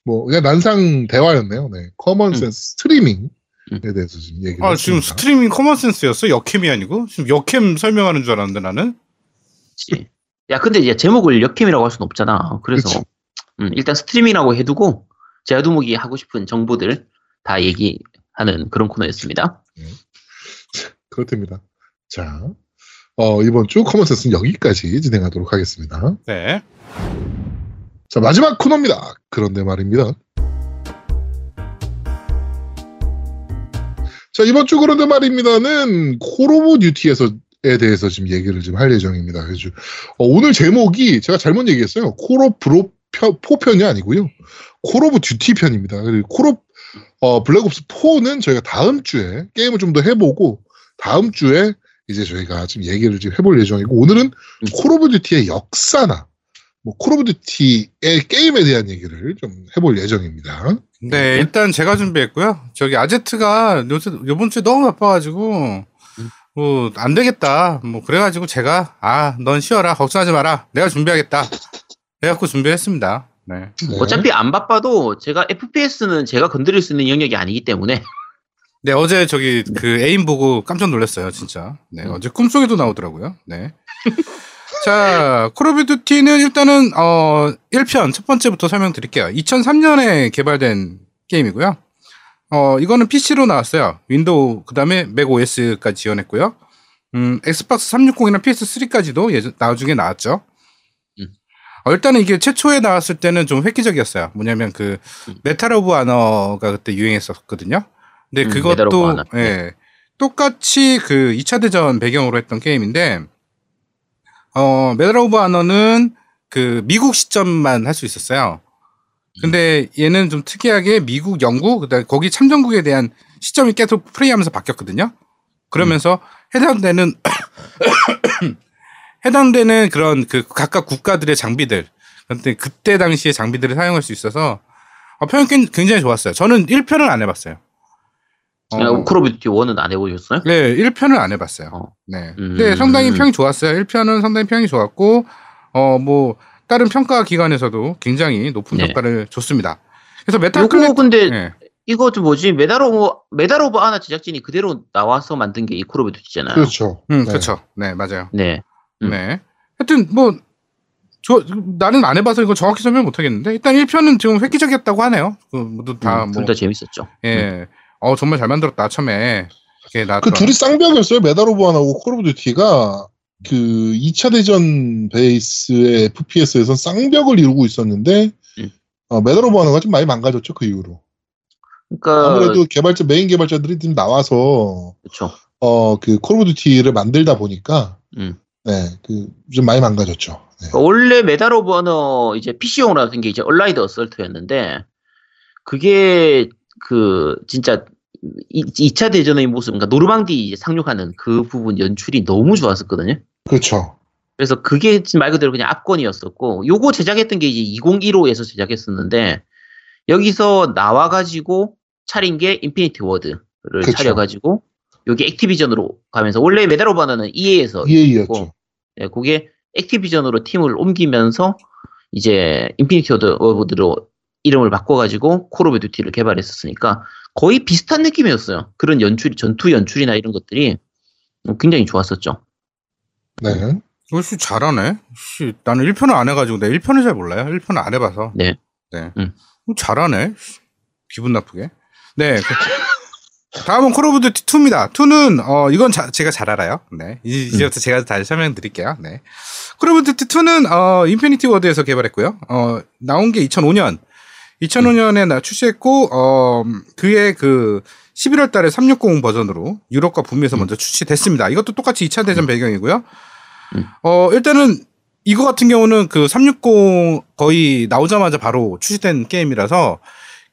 뭐 그냥 난상 대화였네요. 네. common sense 스트리밍에 음. 대해서 지금 얘기를 아 지금 했습니다. 스트리밍 common sense였어? 역캠이 아니고 지금 역캠 설명하는 줄 알았는데 나는. 그치? 야, 근데 이제 제목을 역캠이라고 할 수는 없잖아. 그래서. 음, 일단 스트리밍이라고 해두고 제아두목이 하고 싶은 정보들 다 얘기하는 그런 코너였습니다. 그렇답니다. 자, 어, 이번 주 common sense는 여기까지 진행하도록 하겠습니다. 네. 자, 마지막 코너입니다. 그런데 말입니다. 자, 이번 주 그런데 말입니다는 Call of Duty에서 에 대해서 지금 얘기를 좀 할 예정입니다. 그래서 어, 오늘 제목이 제가 잘못 얘기했어요. Call of 브 로 four편이 아니고요. Call of Duty 편입니다. 그리고 Call of 어, Black Ops 4는 저희가 다음 주에 게임을 좀 더 해보고 다음 주에 이제 저희가 지금 얘기를 좀 해볼 예정이고 오늘은 Call of Duty의 역사나 뭐 Call of Duty의 게임에 대한 얘기를 좀 해볼 예정입니다. 네, 일단 제가 준비했고요. 저기 아제트가 요새 요번 주에 너무 바빠가지고 뭐 안 되겠다. 뭐 그래가지고 제가 아 넌 쉬어라 걱정하지 마라. 내가 준비하겠다. 해갖고 준비했습니다. 네. 네. 어차피 안 바빠도 제가 FPS는 제가 건드릴 수 있는 영역이 아니기 때문에 네 어제 저기 그 aim 보고 깜짝 놀랐어요 진짜. 네 어제 꿈속에도 나오더라고요. 네. 자, Call of Duty는 일단은 어 1편 첫 번째부터 설명드릴게요. 2003년에 개발된 게임이고요. 어 이거는 PC로 나왔어요. 윈도우 그다음에 Mac OS까지 지원했고요. 음, Xbox 360이나 PS3까지도 예전 나중에 나왔죠. 음. 어, 일단은 이게 최초에 나왔을 때는 좀 획기적이었어요. 뭐냐면 그 Medal of Honor가 그때 유행했었거든요. 근데 음, 그것도. 예. 똑같이 그 2차 대전 배경으로 했던 게임인데 어, Medal of Honor는 그 미국 시점만 할 수 있었어요. 근데 얘는 좀 특이하게 미국, 영국, 그다음 거기 참전국에 대한 시점이 계속 플레이하면서 바뀌었거든요. 그러면서 해당되는 해당되는 그런 그 각각 국가들의 장비들, 근데 그때 당시의 장비들을 사용할 수 있어서 어, 평이 굉- 굉장히 좋았어요. 저는 1편을 안 해봤어요. 어, 아, Call of Duty 1은 안 해보셨어요? 네, 1편을 안 해봤어요. 어. 네. 음. 근데 상당히 평이 좋았어요. 1편은 상당히 평이 좋았고, 어, 뭐, 다른 평가 기관에서도 굉장히 높은 네. 평가를 줬습니다. 그래서 메탈클레 근데 네. 이거 좀 뭐지 Medal of Medal of Honor 제작진이 그대로 나와서 만든 게 이 Duty잖아요. 그렇죠. 음, 네. 그렇죠. 네, 맞아요. 네. 음. 네. 하여튼 뭐 저, 나는 안 해봐서 이거 정확히 설명 못 하겠는데 일단 1편은 지금 획기적이었다고 하네요. 그 모두 다 뭐, 둘다 재밌었죠. 예, 어 정말 잘 만들었다 처음에 그. 둘이 쌍벽이었어요. Medal of Honor하고 Call of Duty가 그 2차 대전 베이스의 FPS에서 쌍벽을 이루고 있었는데 음. 어, Medal of Honor가 좀 많이 망가졌죠 그 이후로. 그러니까 아무래도 개발자 메인 개발자들이 좀 나와서 그렇죠. 어 그 Call of Duty를 만들다 보니까 음. 네 그 좀 많이 망가졌죠. 네. 그러니까 원래 Medal of Honor 이제 PC용으로 나온 게 이제 Allied Assault였는데 그게 그 진짜 이, 2차 대전의 모습, 그러니까 노르망디 이제 상륙하는 그 부분 연출이 너무 좋았었거든요. 그렇죠. 그래서 그게 말 그대로 그냥 압권이었었고, 요거 제작했던 게 이제 2015에서 제작했었는데, 여기서 나와가지고 차린 게 Infinity Ward를 그쵸. 차려가지고, 여기 Activision으로 가면서, 원래 Medal of Honor는 EA에서 EA였죠. 네, 그게 Activision으로 팀을 옮기면서 이제 Infinity Ward로 이름을 바꿔가지고 Call of Duty를 개발했었으니까 거의 비슷한 느낌이었어요. 그런 연출, 전투 연출이나 이런 것들이 굉장히 좋았었죠. 네. 역시 잘하네. 씨, 나는 1편을 안 해가지고 내가 1편을 잘 몰라요. 1편을 안 해봐서. 네. 네. 음. 어, 잘하네. 씨, 기분 나쁘게. 네. 그- 다음은 Call of Duty 2입니다. 2는 어 이건 자- 제가 잘 알아요. 네. 이- 이제부터 제가 다시 설명드릴게요. 네. Call of Duty 2는 어 Infinity Ward에서 개발했고요. 어 나온 게 2005년. 2005년에 나 출시했고 어 그의 그 11월 달에 360 버전으로 유럽과 북미에서 먼저 출시됐습니다. 이것도 똑같이 2차 대전 배경이고요. 음. 어 일단은 이거 같은 경우는 그 360 거의 나오자마자 바로 출시된 게임이라서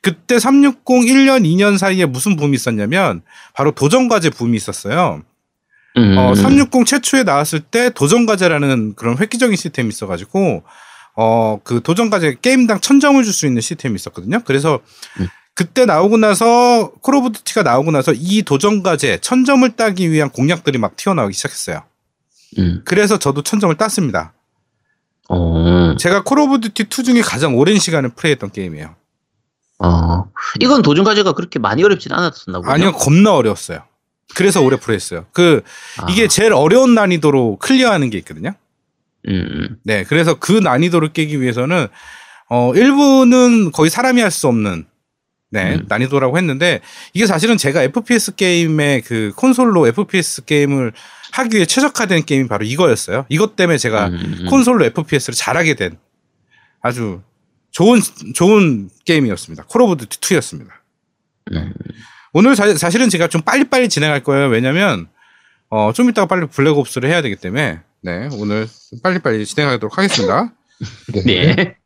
그때 360 1년 2년 사이에 무슨 붐이 있었냐면 바로 도전 과제 붐이 있었어요. 음, 어, 360 최초에 나왔을 때 도전 과제라는 그런 획기적인 시스템이 있어가지고 어 그 도전 과제 게임당 천 점을 줄 수 있는 시스템이 있었거든요. 그래서 음. 그때 나오고 나서 Call of Duty가 나오고 나서 이 도전 과제 천 점을 따기 위한 공략들이 막 튀어나오기 시작했어요. 음. 그래서 저도 천 점을 땄습니다. 어, 제가 Call of Duty 2 중에 가장 오랜 시간을 플레이했던 게임이에요. 어. 이건 도전 과제가 그렇게 많이 어렵진 않았었나 봐요 아니요, 겁나 어려웠어요. 그래서 오래 플레이했어요. 그 아, 이게 제일 어려운 난이도로 클리어하는 게 있거든요. 음, 네, 그래서 그 난이도를 깨기 위해서는 어 일부는 거의 사람이 할 수 없는 네 음. 난이도라고 했는데 이게 사실은 제가 FPS 게임의 그 콘솔로 FPS 게임을 하기 위해 최적화된 게임이 바로 이거였어요. 이것 때문에 제가 음, 음. 콘솔로 FPS를 잘하게 된 아주 좋은 좋은 게임이었습니다. Call of Duty 2였습니다. 음. 오늘 사, 사실은 제가 좀 빨리빨리 진행할 거예요. 왜냐면 어, 좀 이따가 빨리 Black Ops를 해야 되기 때문에 네, 오늘 빨리빨리 진행하도록 하겠습니다. 네. 네.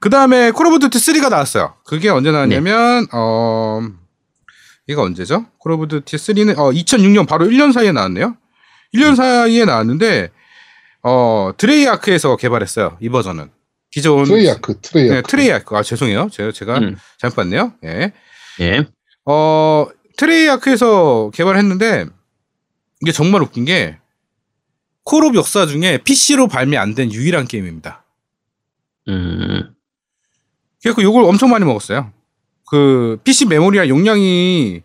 그 다음에 Call of Duty 3가 나왔어요. 그게 언제 나왔냐면 어 이거 언제죠? Call of Duty 3는 어 2006년 바로 1년 사이에 나왔네요. 1년 사이에 나왔는데 어 Treyarch에서 개발했어요. 이 버전은 기존 Treyarch, Treyarch. 네, Treyarch 아 죄송해요. 제가 제가 음. 잘못 봤네요. 예. 예. 어, Treyarch에서 개발했는데, 이게 정말 웃긴 게, 콜옵 역사 중에 PC로 발매 안 된 유일한 게임입니다. 음, 그래서 욕을 엄청 많이 먹었어요. 그, PC 메모리와 용량이,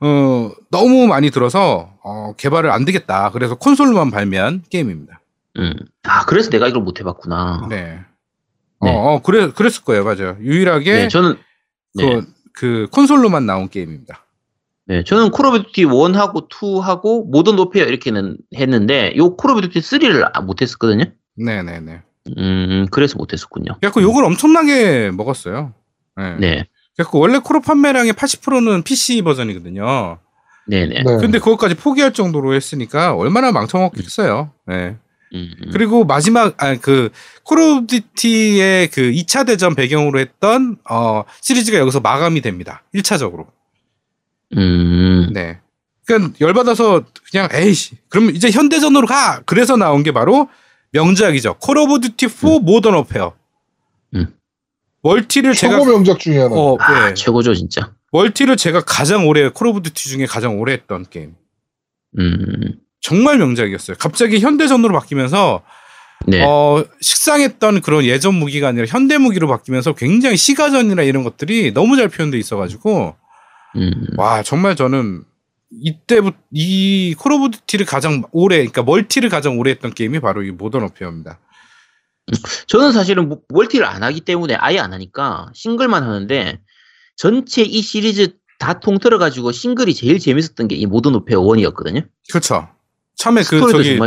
어, 너무 많이 들어서, 어, 개발을 안 되겠다. 그래서 콘솔로만 발매한 게임입니다. 음. 아, 그래서 내가 이걸 못 해봤구나. 네. 네. 어, 어, 그래, 그랬을 거예요. 맞아요. 유일하게, 네, 저는, 네. 그, 그, 콘솔로만 나온 게임입니다. 네, 저는 Call of Duty 1하고 2하고 Modern Warfare 이렇게는 했는데, 요 Call of Duty 3를 못 했었거든요. 네 네 네. 음, 그래서 못 했었군요. 그래갖고 욕을 엄청나게 먹었어요. 네. 네, 그래갖고 원래 콜옵 판매량의 80%는 PC 버전이거든요. 네네. 네. 근데 그것까지 포기할 정도로 했으니까 얼마나 망쳐먹겠어요. 네. 음, 음. 그리고 마지막 아그 Call of Duty의 그 2차 대전 배경으로 했던 어 시리즈가 여기서 마감이 됩니다. 1차적으로. 음, 네. 그러니까 열받아서 그냥 에이씨 그럼 이제 현대전으로 가. 그래서 나온 게 바로 명작이죠. Call of Duty 4 Modern Warfare. 음. 제가 최고 명작 중에 하나. 어, 아, 네. 최고죠, 진짜. 멀티를 제가 가장 오래 Call of Duty 중에 가장 오래 했던 게임. 음, 정말 명작이었어요. 갑자기 현대전으로 바뀌면서 네. 어, 식상했던 그런 예전 무기가 아니라 현대 무기로 바뀌면서 굉장히 시가전이나 이런 것들이 너무 잘 표현돼 있어가지고 음, 와 정말 저는 이때부터 이 Call of Duty를 가장 오래 그러니까 멀티를 가장 오래 했던 게임이 바로 이 Modern Warfare입니다. 저는 사실은 뭐- 멀티를 안 하기 때문에 아예 안 하니까 싱글만 하는데 전체 이 시리즈 다 통틀어 가지고 싱글이 제일 재밌었던 게 이 Modern Warfare 1이었거든요. 그렇죠. 처음에 그 저기.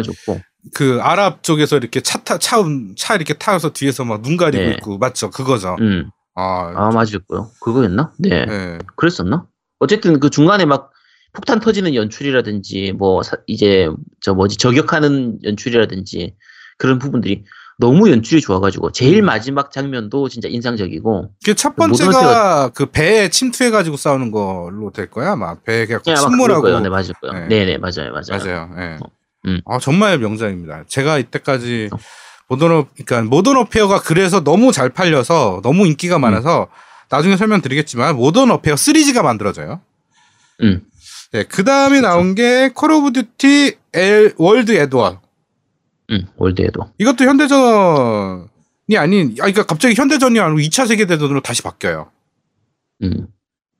그 아랍 쪽에서 이렇게 차타차 차 이렇게 타서 뒤에서 막 눈 가리고 네. 있고 맞죠 그거죠. 음, 아, 아 맞을 거요. 그거였나? 네. 네. 그랬었나? 어쨌든 그 중간에 막 폭탄 터지는 연출이라든지 뭐 사- 이제 저 뭐지 저격하는 연출이라든지 그런 부분들이 너무 연출이 좋아가지고 제일 음. 마지막 장면도 진짜 인상적이고 그 첫 번째가 그 배에 침투해가지고 싸우는 걸로 될 거야 아마 배에 그냥 네, 침몰하고. 네 맞을 거예요. 네. 네, 네 맞아요, 맞아요. 맞아요. 예. 음. 아, 정말 명작입니다. 제가 이때까지 어. 모던 그러니까 Modern Warfare가 그래서 너무 잘 팔려서 너무 인기가 많아서 나중에 설명드리겠지만 Modern Warfare 시리즈가 만들어져요. 음, 네, 그 다음에 나온 게 Call of Duty 엘 World at War. 음 World at War. 이것도 현대전이 아닌, 아, 그러니까 갑자기 현대전이 아니고 2차 세계대전으로 다시 바뀌어요. 음,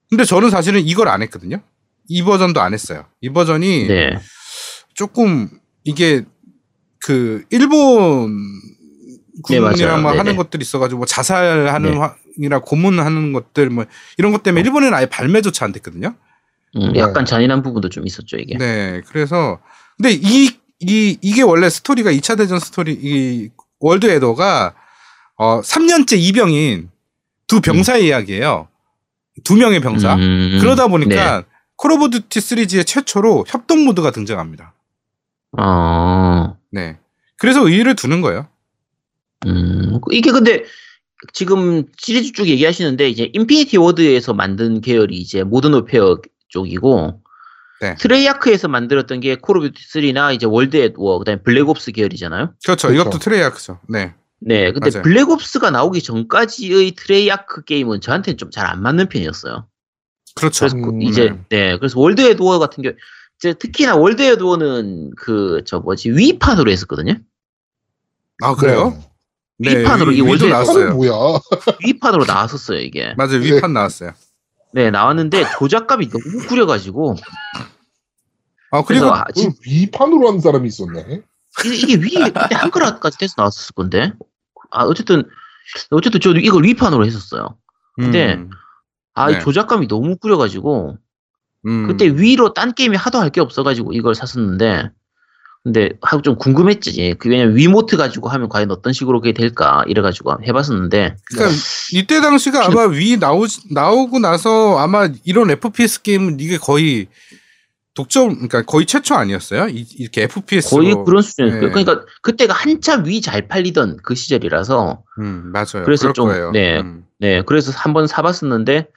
근데 저는 사실은 이걸 안 했거든요. 이 버전도 안 했어요. 이 버전이 네, 조금 이게 그 일본 네. 군이랑 막 네네. 하는 것들이 있어가지고 뭐 자살하는 네. 이나 고문하는 것들 뭐 이런 것 때문에 일본에는 아예 발매조차 안 됐거든요. 음, 네. 약간 잔인한 부분도 좀 있었죠 이게. 네, 그래서 근데 이, 이 이게 원래 스토리가 2차 대전 스토리 이 World at War가 어 3년째 이병인 두 병사의 이야기예요. 두 명의 병사. 음, 그러다 보니까 네. Call of Duty 시리즈의 최초로 협동 모드가 등장합니다. 어, 네. 그래서 의의를 두는 거예요. 음, 이게 근데 지금 시리즈 쭉 얘기하시는데 이제 Infinity Ward에서 만든 계열이 이제 Modern Warfare 쪽이고 네. Treyarch에서 만들었던 게 Call of Duty 3나 이제 World at War, 그다음에 Black Ops 계열이잖아요. 그렇죠. 그렇죠. 이것도 Treyarch죠. 네. 네, 근데 맞아요. Black Ops가 나오기 전까지의 Treyarch 게임은 저한테는 좀 잘 안 맞는 편이었어요. 그렇죠. 그래서 그 음, 이제 네. 네, 그래서 World at War 같은 경우 이제 특히나 World at War는 그 저 뭐지 Wii판으로 했었거든요. 아, 그래요? 네. Wii판으로 Wii- 이 World 나왔어요. 뭐야? Wii판으로 나왔었어요 이게. 맞아요. Wii판 나왔어요. 네, 나왔는데 조작감이 너무 구려가지고 아, 그래서 그리고 아, 진- 그 Wii판으로 한 사람이 있었네. 이게, 이게 Wii에 한글화까지 돼서 나왔을 건데. 아 어쨌든 어쨌든 저 이걸 위판으로 했었어요. 근데 음, 아이 네. 조작감이 너무 구려가지고 음. 그때 위로 딴 게임이 하도 할 게 없어가지고 이걸 샀었는데 근데 하고 좀 궁금했지. 그 왜냐면 위모트 가지고 하면 과연 어떤 식으로 그게 될까 이래 가지고 해봤었는데 그러니까 이때 당시가 아마 위 나오 나오고 나서 아마 이런 FPS 게임은 이게 거의 독점 그러니까 거의 최초 아니었어요? 이, 렇게 FPS로 거의 그런 수준이었어요. 네. 그러니까 그때가 한참 위 잘 팔리던 그 시절이라서 음, 맞아요. 그래서 좀, 거예요. 네. 음. 네 그래서 한번 사봤었는데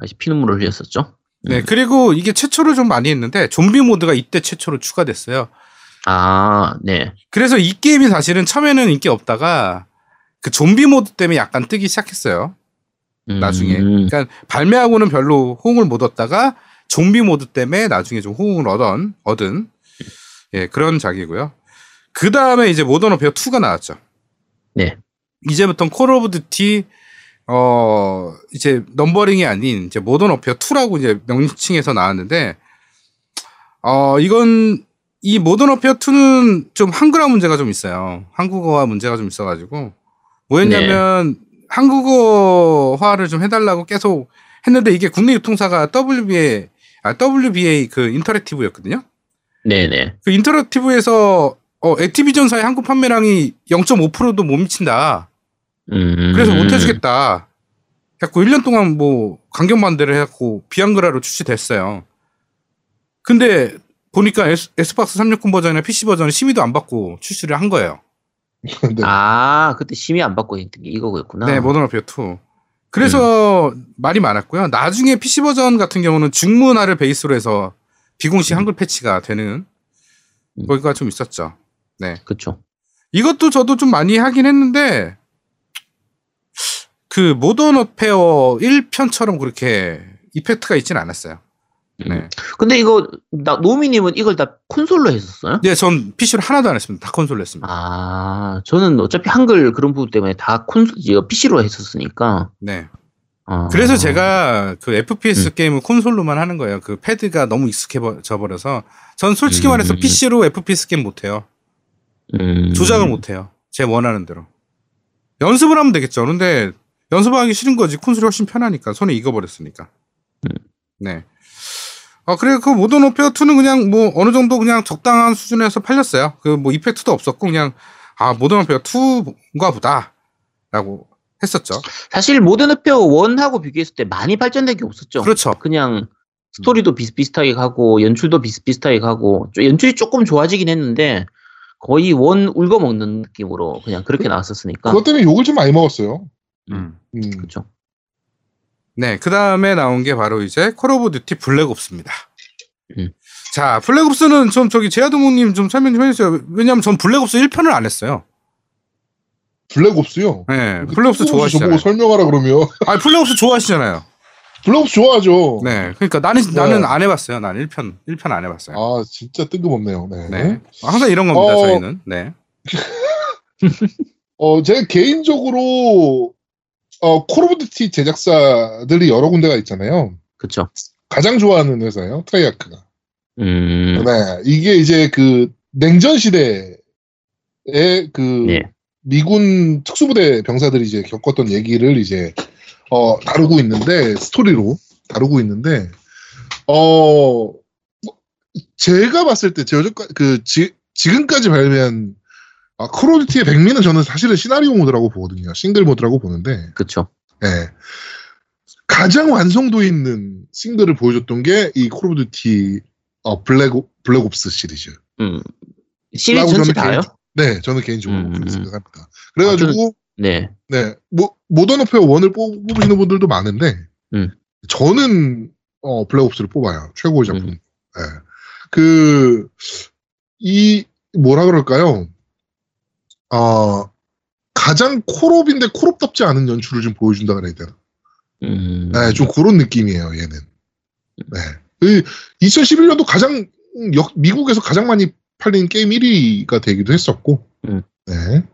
다시 피눈물을 흘렸었죠. 네, 그리고 이게 최초로 좀 많이 했는데 좀비 모드가 이때 최초로 추가됐어요. 아 네. 그래서 이 게임이 사실은 처음에는 인기 없다가 그 좀비 모드 때문에 약간 뜨기 시작했어요. 음, 나중에. 그러니까 발매하고는 별로 호응을 못 얻다가 좀비 모드 때문에 나중에 좀 호응을 얻은, 얻은 예, 그런 작이고요. 그 다음에 이제 Modern Warfare 2가 나왔죠. 네. 이제부터 Call of Duty 어 이제 넘버링이 아닌 이제 Modern Warfare 2라고 이제 명칭에서 나왔는데 어 이건 이 Modern Warfare 2는 좀 한글화 문제가 좀 있어요. 한국어화 문제가 좀 있어가지고 뭐였냐면 한국어화를 좀 해달라고 계속 했는데 이게 국내 유통사가 WBA 아 WBA 그 Interactive였거든요. 네네. 그 Interactive에서 어, Activision사의 한국 판매량이 0.5%도 못 미친다. 음. 그래서 못 해주겠다. 해갖고 1년 동안 뭐 강경 반대를 해갖고 비한글화로 출시됐어요. 근데 보니까 S, Xbox 360 버전이나 PC 버전은 심의도 안 받고 출시를 한 거예요. 네. 아, 그때 심의 안 받고 했던 게 이거였구나. 네, Modern Warfare 2. 그래서 말이 많았고요. 나중에 PC 버전 같은 경우는 중문화를 베이스로 해서 비공식 한글 패치가 되는 음. 거기가 좀 있었죠. 네. 그쵸. 이것도 저도 좀 많이 하긴 했는데 그 Modern Warfare 1편처럼 그렇게 impact가 있진 않았어요. 네. 근데 이거, 나, 노미님은 이걸 다 콘솔로 했었어요? 네, 전 PC로 하나도 안 했습니다. 다 콘솔로 했습니다. 아, 저는 어차피 한글 그런 부분 때문에 다 콘솔, PC로 했었으니까. 네. 아. 그래서 제가 그 FPS 음. 게임을 콘솔로만 하는 거예요. 그 패드가 너무 익숙해져 버려서 전 솔직히 음. 말해서 PC로 FPS 게임 못 해요. 음. 조작을 못 해요. 제 원하는 대로. 연습을 하면 되겠죠. 근데 연습하기 싫은 거지. 콘솔이 훨씬 편하니까. 손에 익어버렸으니까. 음. 네. 아, 그래, 그 Modern Warfare 2는 그냥 뭐 어느 정도 그냥 적당한 수준에서 팔렸어요. 그 뭐 impact도 없었고 그냥 아, Modern Warfare 2인가 보다. 라고 했었죠. 사실 Modern Warfare 1하고 비교했을 때 많이 발전된 게 없었죠. 그렇죠. 그냥 스토리도 비슷비슷하게 가고 연출도 비슷비슷하게 가고 좀 연출이 조금 좋아지긴 했는데 거의 원 울거먹는 느낌으로 그냥 그렇게 나왔었으니까 그것 때문에 욕을 좀 많이 먹었어요. 음. 음. 그렇죠. 네, 그 다음에 나온 게 바로 이제 Call of Duty Black Ops입니다. 음. 자, Black Ops는 좀 저기 제아동욱님 좀 설명 좀 해주세요. 왜냐면 전 Black Ops 1편을 안 했어요. Black Ops요. 네, Black Ops 저보고 좋아하시잖아요. 설명하라 그러면 아, Black Ops 좋아하시잖아요. Black Ops 좋아하죠. 네, 그러니까 나는 네. 나는 안 해봤어요. 난 1편 1편 안 해봤어요. 아 진짜 뜬금없네요. 네. 네, 항상 이런 겁니다. 어. 저희는. 네, 어 제가 개인적으로 어 Call of Duty 제작사들이 여러 군데가 있잖아요. 그렇죠. 가장 좋아하는 회사예요. Treyarch가. 음. 네, 이게 이제 그 냉전 시대에 그 네. 미군 특수부대 병사들이 이제 겪었던 얘기를 이제 어 다루고 있는데 스토리로 다루고 있는데 어 제가 봤을 때 저저까 그 지, 지금까지 발매한 아, Duty의 백미는 저는 사실은 시나리오 모드라고 보거든요. 싱글 모드라고 보는데 그렇죠. 예. 가장 완성도 있는 싱글을 보여줬던 게 이 Call of Duty 어, Black, O- Black Ops 시리즈. 음. 시리즈 전체 다요? 네, 저는 개인적으로 음, 그렇게 음. 생각합니다. 그래가지고, 네. 네, 뭐, Modern Warfare 1을 뽑으시는 분들도 많은데, 음. 저는, 어, Black Ops를 뽑아요. 최고의 작품. 음. 네. 그, 이, 뭐라 그럴까요? 어, 가장 콜옵인데 콜옵답지 않은 연출을 좀 보여준다 그래야 되나? 음. 네, 좀 그런 느낌이에요, 얘는. 네. 그 2011년도 가장, 역, 미국에서 가장 많이 팔린 게임 1위가 되기도 했었고, 음. 네.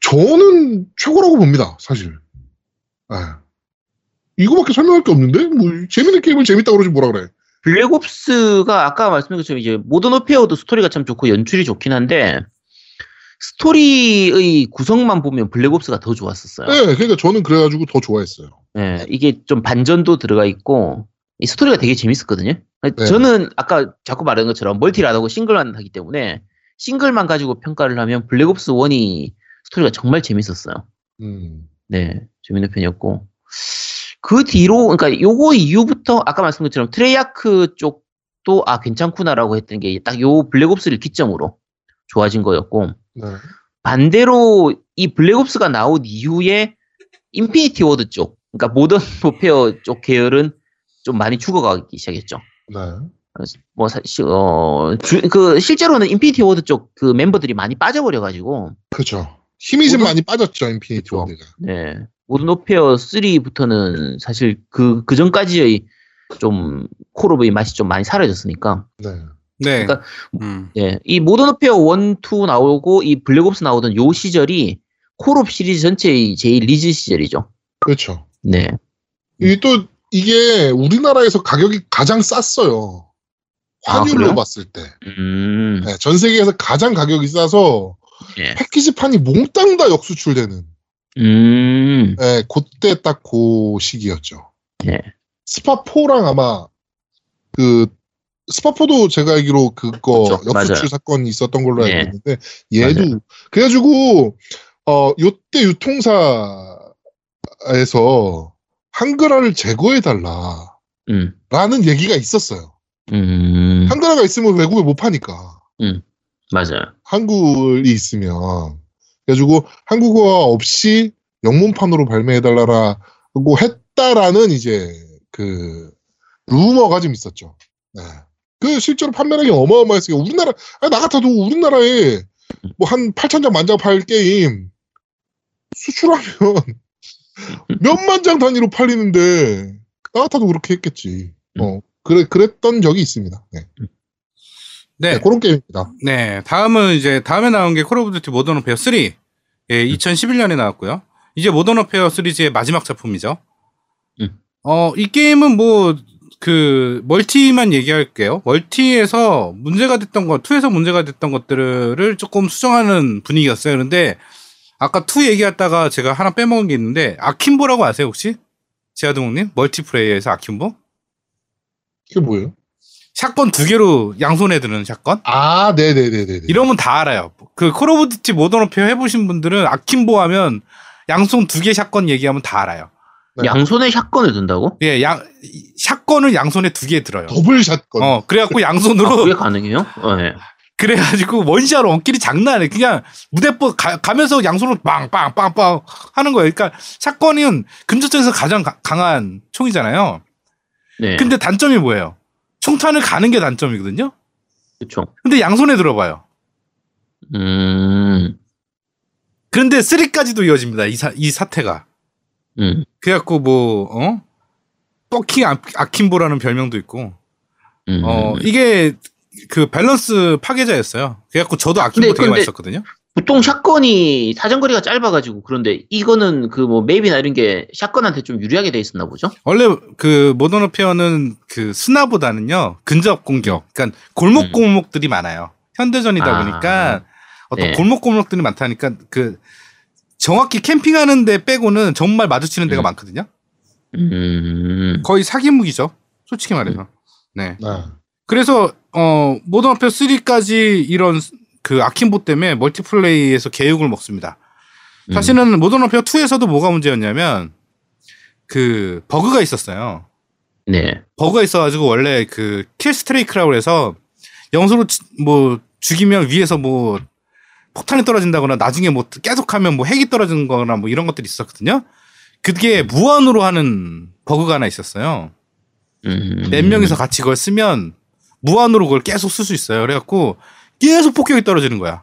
저는 최고라고 봅니다, 사실. 네. 이거밖에 설명할 게 없는데? 뭐, 재밌는 게임을 재밌다고 그러지 뭐라 그래. Black Ops가 아까 말씀드린 것처럼 이제 Modern Warfare도 스토리가 참 좋고 연출이 좋긴 한데 스토리의 구성만 보면 Black Ops가 더 좋았었어요. 네, 그러니까 저는 그래가지고 더 좋아했어요. 네, 이게 좀 반전도 들어가 있고 이 스토리가 되게 재밌었거든요. 네. 저는 아까 자꾸 말한 것처럼 멀티를 안 하고 싱글만 하기 때문에 싱글만 가지고 평가를 하면 Black Ops 1이 스토리가 정말 재밌었어요. 음. 네, 재밌는 편이었고 그 뒤로 그러니까 요거 이후부터 아까 말씀드린 것처럼 Treyarch 쪽도 아 괜찮구나라고 했던 게 딱 요 Black Ops를 기점으로 좋아진 거였고 네. 반대로 이 Black Ops가 나온 이후에 Infinity Ward 쪽 그러니까 Modern Warfare 쪽 계열은 좀 많이 죽어가기 시작했죠. 네. 뭐 사실 어그 실제로는 Infinity Ward 쪽 그 멤버들이 많이 빠져버려가지고 그죠. 힘이 좀 모든- 많이 빠졌죠, Infinity. Ward가. 네. Modern Warfare 3부터는 사실 그, 그 전까지의 좀 콜옵의 맛이 좀 많이 사라졌으니까. 네. 네. 그러니까- 음. 예. 이 Modern Warfare 1, 2 나오고 이 Black Ops 나오던 요 시절이 콜옵 시리즈 전체의 제일 리즈 시절이죠. 그렇죠. 네. 이 또 이게 우리나라에서 가격이 가장 쌌어요. 아, 환율로 그래요? 봤을 때. 음. 네, 전 세계에서 가장 가격이 싸서 예. 패키지판이 몽땅 다 역수출되는 음. 네, 그때 딱 그 시기였죠. 예. 스파4랑 아마 그 스파4도 제가 알기로 그거 그쵸, 역수출 맞아요. 사건이 있었던 걸로 알고 네. 있는데 얘도 그래가지고 어 요때 유통사에서 한글화를 제거해 달라 라는 음. 얘기가 있었어요. 음. 한글화가 있으면 외국에 못 파니까 맞아요. 한글이 있으면 그래가지고 한국어가 없이 영문판으로 발매해 달라라고 했다라는 이제 그 루머가 좀 있었죠. 네. 그 실제로 판매량이 어마어마했어요. 우리나라 나 같아도 우리나라에 뭐 한 8천 장 만장 팔 게임 수출하면 몇만 장 단위로 팔리는데 나 같아도 그렇게 했겠지. 어 그래 그랬던 적이 있습니다. 네, 네. 네, 그런 게임입니다. 네, 다음은 이제 다음에 나온 게 Call of Duty Modern Warfare 3. 예, 2011년에 나왔고요. 이제 Modern Warfare 시리즈의 마지막 작품이죠. 음. 어, 이 게임은 뭐 그 멀티만 얘기할게요. 멀티에서 문제가 됐던 것, 2에서 문제가 됐던 것들을 조금 수정하는 분위기였어요. 그런데 아까 2 얘기하다가 제가 하나 빼먹은 게 있는데 akimbo라고 아세요, 혹시? 제아동님? 멀티플레이어에서 akimbo? 그게 뭐예요? 샷건 두 개로 양손에 드는 샷건? 아, 네네네네. 이러면 다 알아요. 그 콜 오브 듀티 모던 워페어 해보신 분들은 akimbo 하면 양손 두 개 샷건 얘기하면 다 알아요. 네. 양손에 샷건을 든다고? 예, 양 샷건을 양손에 두 개 들어요. 더블 샷건. 어, 그래갖고 아, 양손으로 그게 가능해요? 어, 네. 그래가지고 원시아로 원끼리 장난 아니에요. 그냥 무대뽀 가, 가면서 양손으로 빵빵빵빵 하는 거예요. 그러니까 샷건은 근접전에서 가장 가- 강한 총이잖아요. 네. 근데 단점이 뭐예요? 총탄을 가는 게 단점이거든요. 그쵸. 근데 양손에 들어봐요. 음, 그런데 3까지도 이어집니다. 이, 사, 이 사태가. 음, 그래갖고 뭐 어? fucking a, akimbo라는 별명도 있고 음. 어 이게 그 밸런스 파괴자였어요. 그래갖고 저도 akimbo 근데- 되게 많이 근데- 썼거든요. 보통 샷건이 사정거리가 짧아가지고 그런데 이거는 그 뭐 맵이나 이런 게 샷건한테 좀 유리하게 돼 있었나 보죠? 원래 그 모던 워페어는 그 스나보다는요 근접 공격, 그러니까 골목 음. 골목들이 많아요. 현대전이다 아, 보니까 어떤 네. 골목 골목들이 많다니까 그 정확히 캠핑하는 데 빼고는 정말 마주치는 데가 음. 많거든요. 음, 거의 사기 무기죠. 솔직히 말해서. 네. 네. 그래서 어 모던 워페어 3까지 이런 그 akimbo 때문에 멀티플레이에서 개욕을 먹습니다. 음. 사실은 모던 워페어 2에서도 뭐가 문제였냐면 그 버그가 있었어요. 네. 버그가 있어가지고 원래 그 killstreak라고 해서 영수로 치- 뭐 죽이면 위에서 뭐 폭탄이 떨어진다거나 나중에 뭐 계속하면 뭐 핵이 떨어지는 거나 뭐 이런 것들이 있었거든요. 그게 무한으로 하는 버그가 하나 있었어요. 음. 네 명이서 같이 그걸 쓰면 무한으로 그걸 계속 쓸 수 있어요. 그래갖고 계속 폭격이 떨어지는 거야.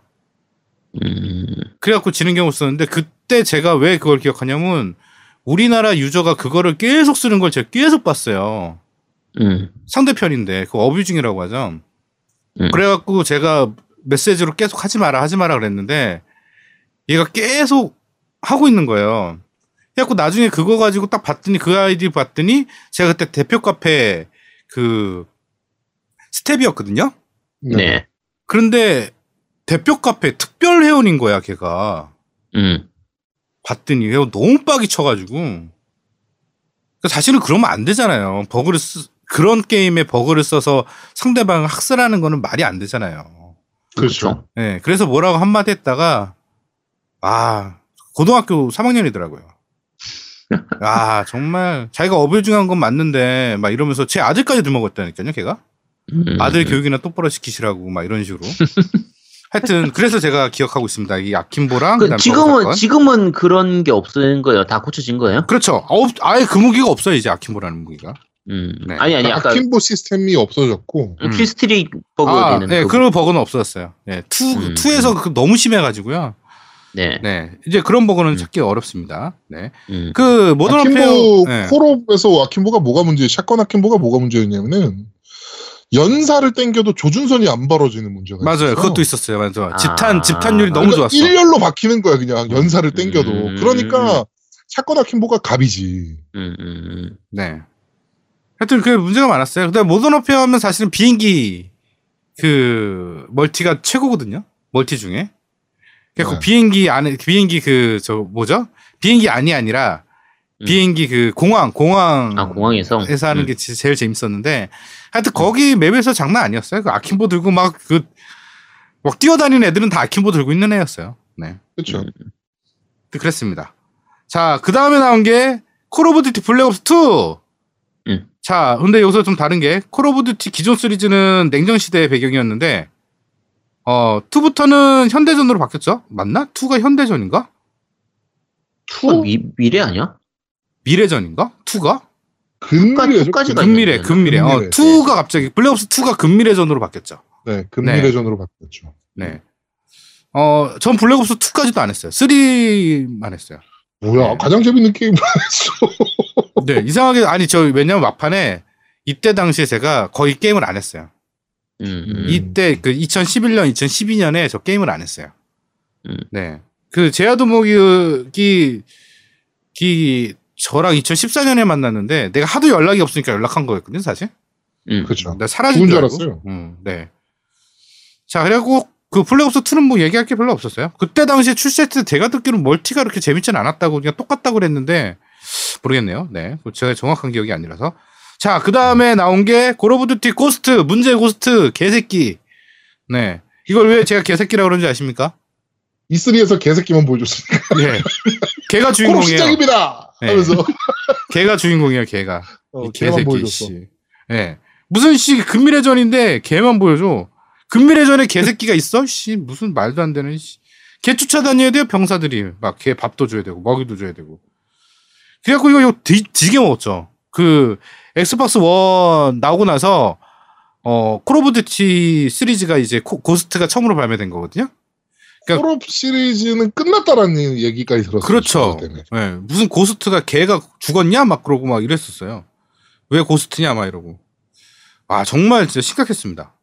음, 그래갖고 지는 경우 있었는데 그때 제가 왜 그걸 기억하냐면 우리나라 유저가 그거를 계속 쓰는 걸 제가 계속 봤어요. 음, 상대편인데 그 어뷰징이라고 하죠. 음. 그래갖고 제가 메시지로 계속 하지 마라 하지 마라 그랬는데 얘가 계속 하고 있는 거예요. 그래갖고 나중에 그거 가지고 딱 봤더니 그 아이디 봤더니 제가 그때 대표 카페 그 스텝이었거든요. 네. 그런데 대표 카페 특별 회원인 거야 걔가. 음, 봤더니 얘가 너무 빡이 쳐가지고 그러니까 사실은 그러면 안 되잖아요. 버그를 쓰, 그런 게임에 버그를 써서 상대방을 학살하는 거는 말이 안 되잖아요. 그렇죠. 예, 그래서 뭐라고 한마디 했다가 아 고등학교 3학년이더라고요. 아 정말 자기가 어불중한 건 맞는데 막 이러면서 제 아들까지 들먹었다니까요, 걔가 음. 아들 교육이나 똑바로 시키시라고 막 이런 식으로. 하여튼 그래서 제가 기억하고 있습니다. 이 아킨보랑 그 지금은. 지금은 그런 게 없는 거예요. 다 고쳐진 거예요? 그렇죠. 없, 아예 그 무기가 없어요, 이제 아킨보라는 무기가. 음. 네. 아니 아니 아까 akimbo 시스템이 없어졌고 음. killstreak 버그 아, 되는 네, 그- 그런 버그는 없었어요. 네, 투, 음. 투에서 그 너무 심해가지고요. 네. 네, 이제 그런 버그는 음. 찾기 어렵습니다. 네. 음. 그, 모던 워페어. 네. 콜옵에서 akimbo가 뭐가 문제? 샷건 akimbo가 뭐가 문제였냐면은 연사를 땡겨도 조준선이 안 벌어지는 문제가 맞아요. 있어요. 그것도 있었어요. 맞아. 아. 집탄, 집탄율이 너무 그러니까 좋았어. 일렬로 박히는 거야 그냥 연사를 땡겨도. 음. 그러니까 샷건 akimbo가 갑이지. 음, 음, 음. 네. 하여튼 그 문제가 많았어요. 그다음 모던 워페어 하면 사실은 비행기 그 멀티가 최고거든요. 멀티 중에. 그래서 네. 비행기 안에 비행기 그 저 뭐죠? 비행기 안이 아니라 음. 비행기 그 공항 공항 아 공항에서 에서 하는 음. 게 지- 제일 재밌었는데 하여튼 거기 맵에서 장난 아니었어요. 그 akimbo 들고 막 그 막 뛰어다니는 애들은 다 akimbo 들고 있는 애였어요. 네. 그렇죠. 그랬습니다. 자, 그 다음에 나온 게 콜 오브 듀티 블랙옵스 2. 음. 자, 근데 여기서 좀 다른 게 콜 오브 듀티 기존 시리즈는 냉전 시대의 배경이었는데 어, 2부터는 현대전으로 바뀌었죠? 맞나? 2가 현대전인가? 투가 미, 미래 아니야? 미래전인가? 2가? 근미래죠. 끝까지가 근- 근미래, 근미래. 어, 근미래. 2가 갑자기 블랙옵스 2가 근미래전으로 바뀌었죠. 네, 근미래전으로 바뀌었죠. 네. 어, 전 블랙옵스 2까지도 안 했어요. 3만 했어요. 뭐야, 네. 가장 재밌는 게임 했어. 네, 이상하게 아니 저 왜냐면 막판에 이때 당시에 제가 거의 게임을 안 했어요. 음, 음. 이때 그 2011년, 2012년에 저 게임을 안 했어요. 음. 네. 그 제아도목이 기 저랑 2014년에 만났는데 내가 하도 연락이 없으니까 연락한 거였거든요, 사실. 음. 그렇죠. 내가 사라진 줄. 알았어요. 음, 네. 자, 그리고 그 블랙옵스 2는 뭐 얘기할 게 별로 없었어요. 그때 당시에 출시했을 때 제가 듣기로는 멀티가 그렇게 재밌진 않았다고 그냥 똑같다고 그랬는데 모르겠네요. 네. 그거 제가 정확한 기억이 아니라서. 자, 그 다음에 나온 게 콜 오브 듀티 고스트, 문제 고스트, 개새끼. 네. 이걸 왜 제가 개새끼라고 그런지 아십니까? E3에서 개새끼만 보여줬으니까. 네. 코로 주인공이에요. 시작입니다! 네. 하면서. 걔가 주인공이에요, 걔가. 어, 개새끼. 씨. 예. 무슨 씨 근미래전인데 걔만 보여줘. 근미래전에 개새끼가 있어? 씨 무슨 말도 안 되는 씨. 걔 쫓아다녀야 돼요 병사들이 막 걔 밥도 줘야 되고 먹이도 줘야 되고. 그래갖고 이거 이거 디, 지게 먹었죠. 그 엑스박스 원 나오고 나서 어 콜 오브 듀티 시리즈가 이제 코- 고스트가 처음으로 발매된 거거든요. 그러니까- 콜옵 시리즈는 끝났다라는 얘기까지 들었어요. 그렇죠. 예, 무슨 고스트가 걔가 죽었냐 막 그러고 막 이랬었어요. 왜 고스트냐 막 이러고. 아 정말 진짜 심각했습니다.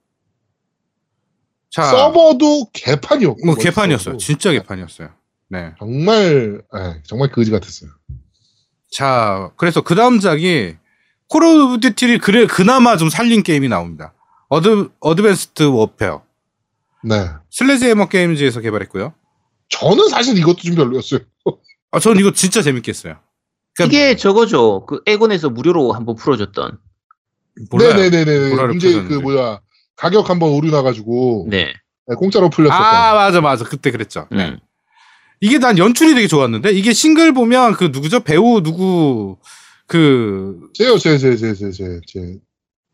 자, 서버도 개판이었고. 뭐 개판이었어요. 진짜 개판이었어요. 네. 정말, 에, 정말 거지 같았어요. 자, 그래서 그 다음 작이 콜 오브 듀티를 그래 그나마 좀 살린 게임이 나옵니다. 어드 어드밴스드 워페어. 네. 슬레지해머 게임즈에서 개발했고요. 저는 사실 이것도 좀 별로였어요. 아, 저는 이거 진짜 재밌게 했어요. 그러니까 이게 저거죠. 그 에곤에서 무료로 한번 풀어줬던. 네네네네. 문제 그. 뭐야. 가격 한번 오류 나가지고. 네. 네, 공짜로 풀렸었던. 아, 맞아, 맞아. 그때 그랬죠. 네. 음. 이게 난 연출이 되게 좋았는데 이게 싱글 보면 그 누구죠 배우 누구 그 제요, 제, 제, 제, 제, 제, 제.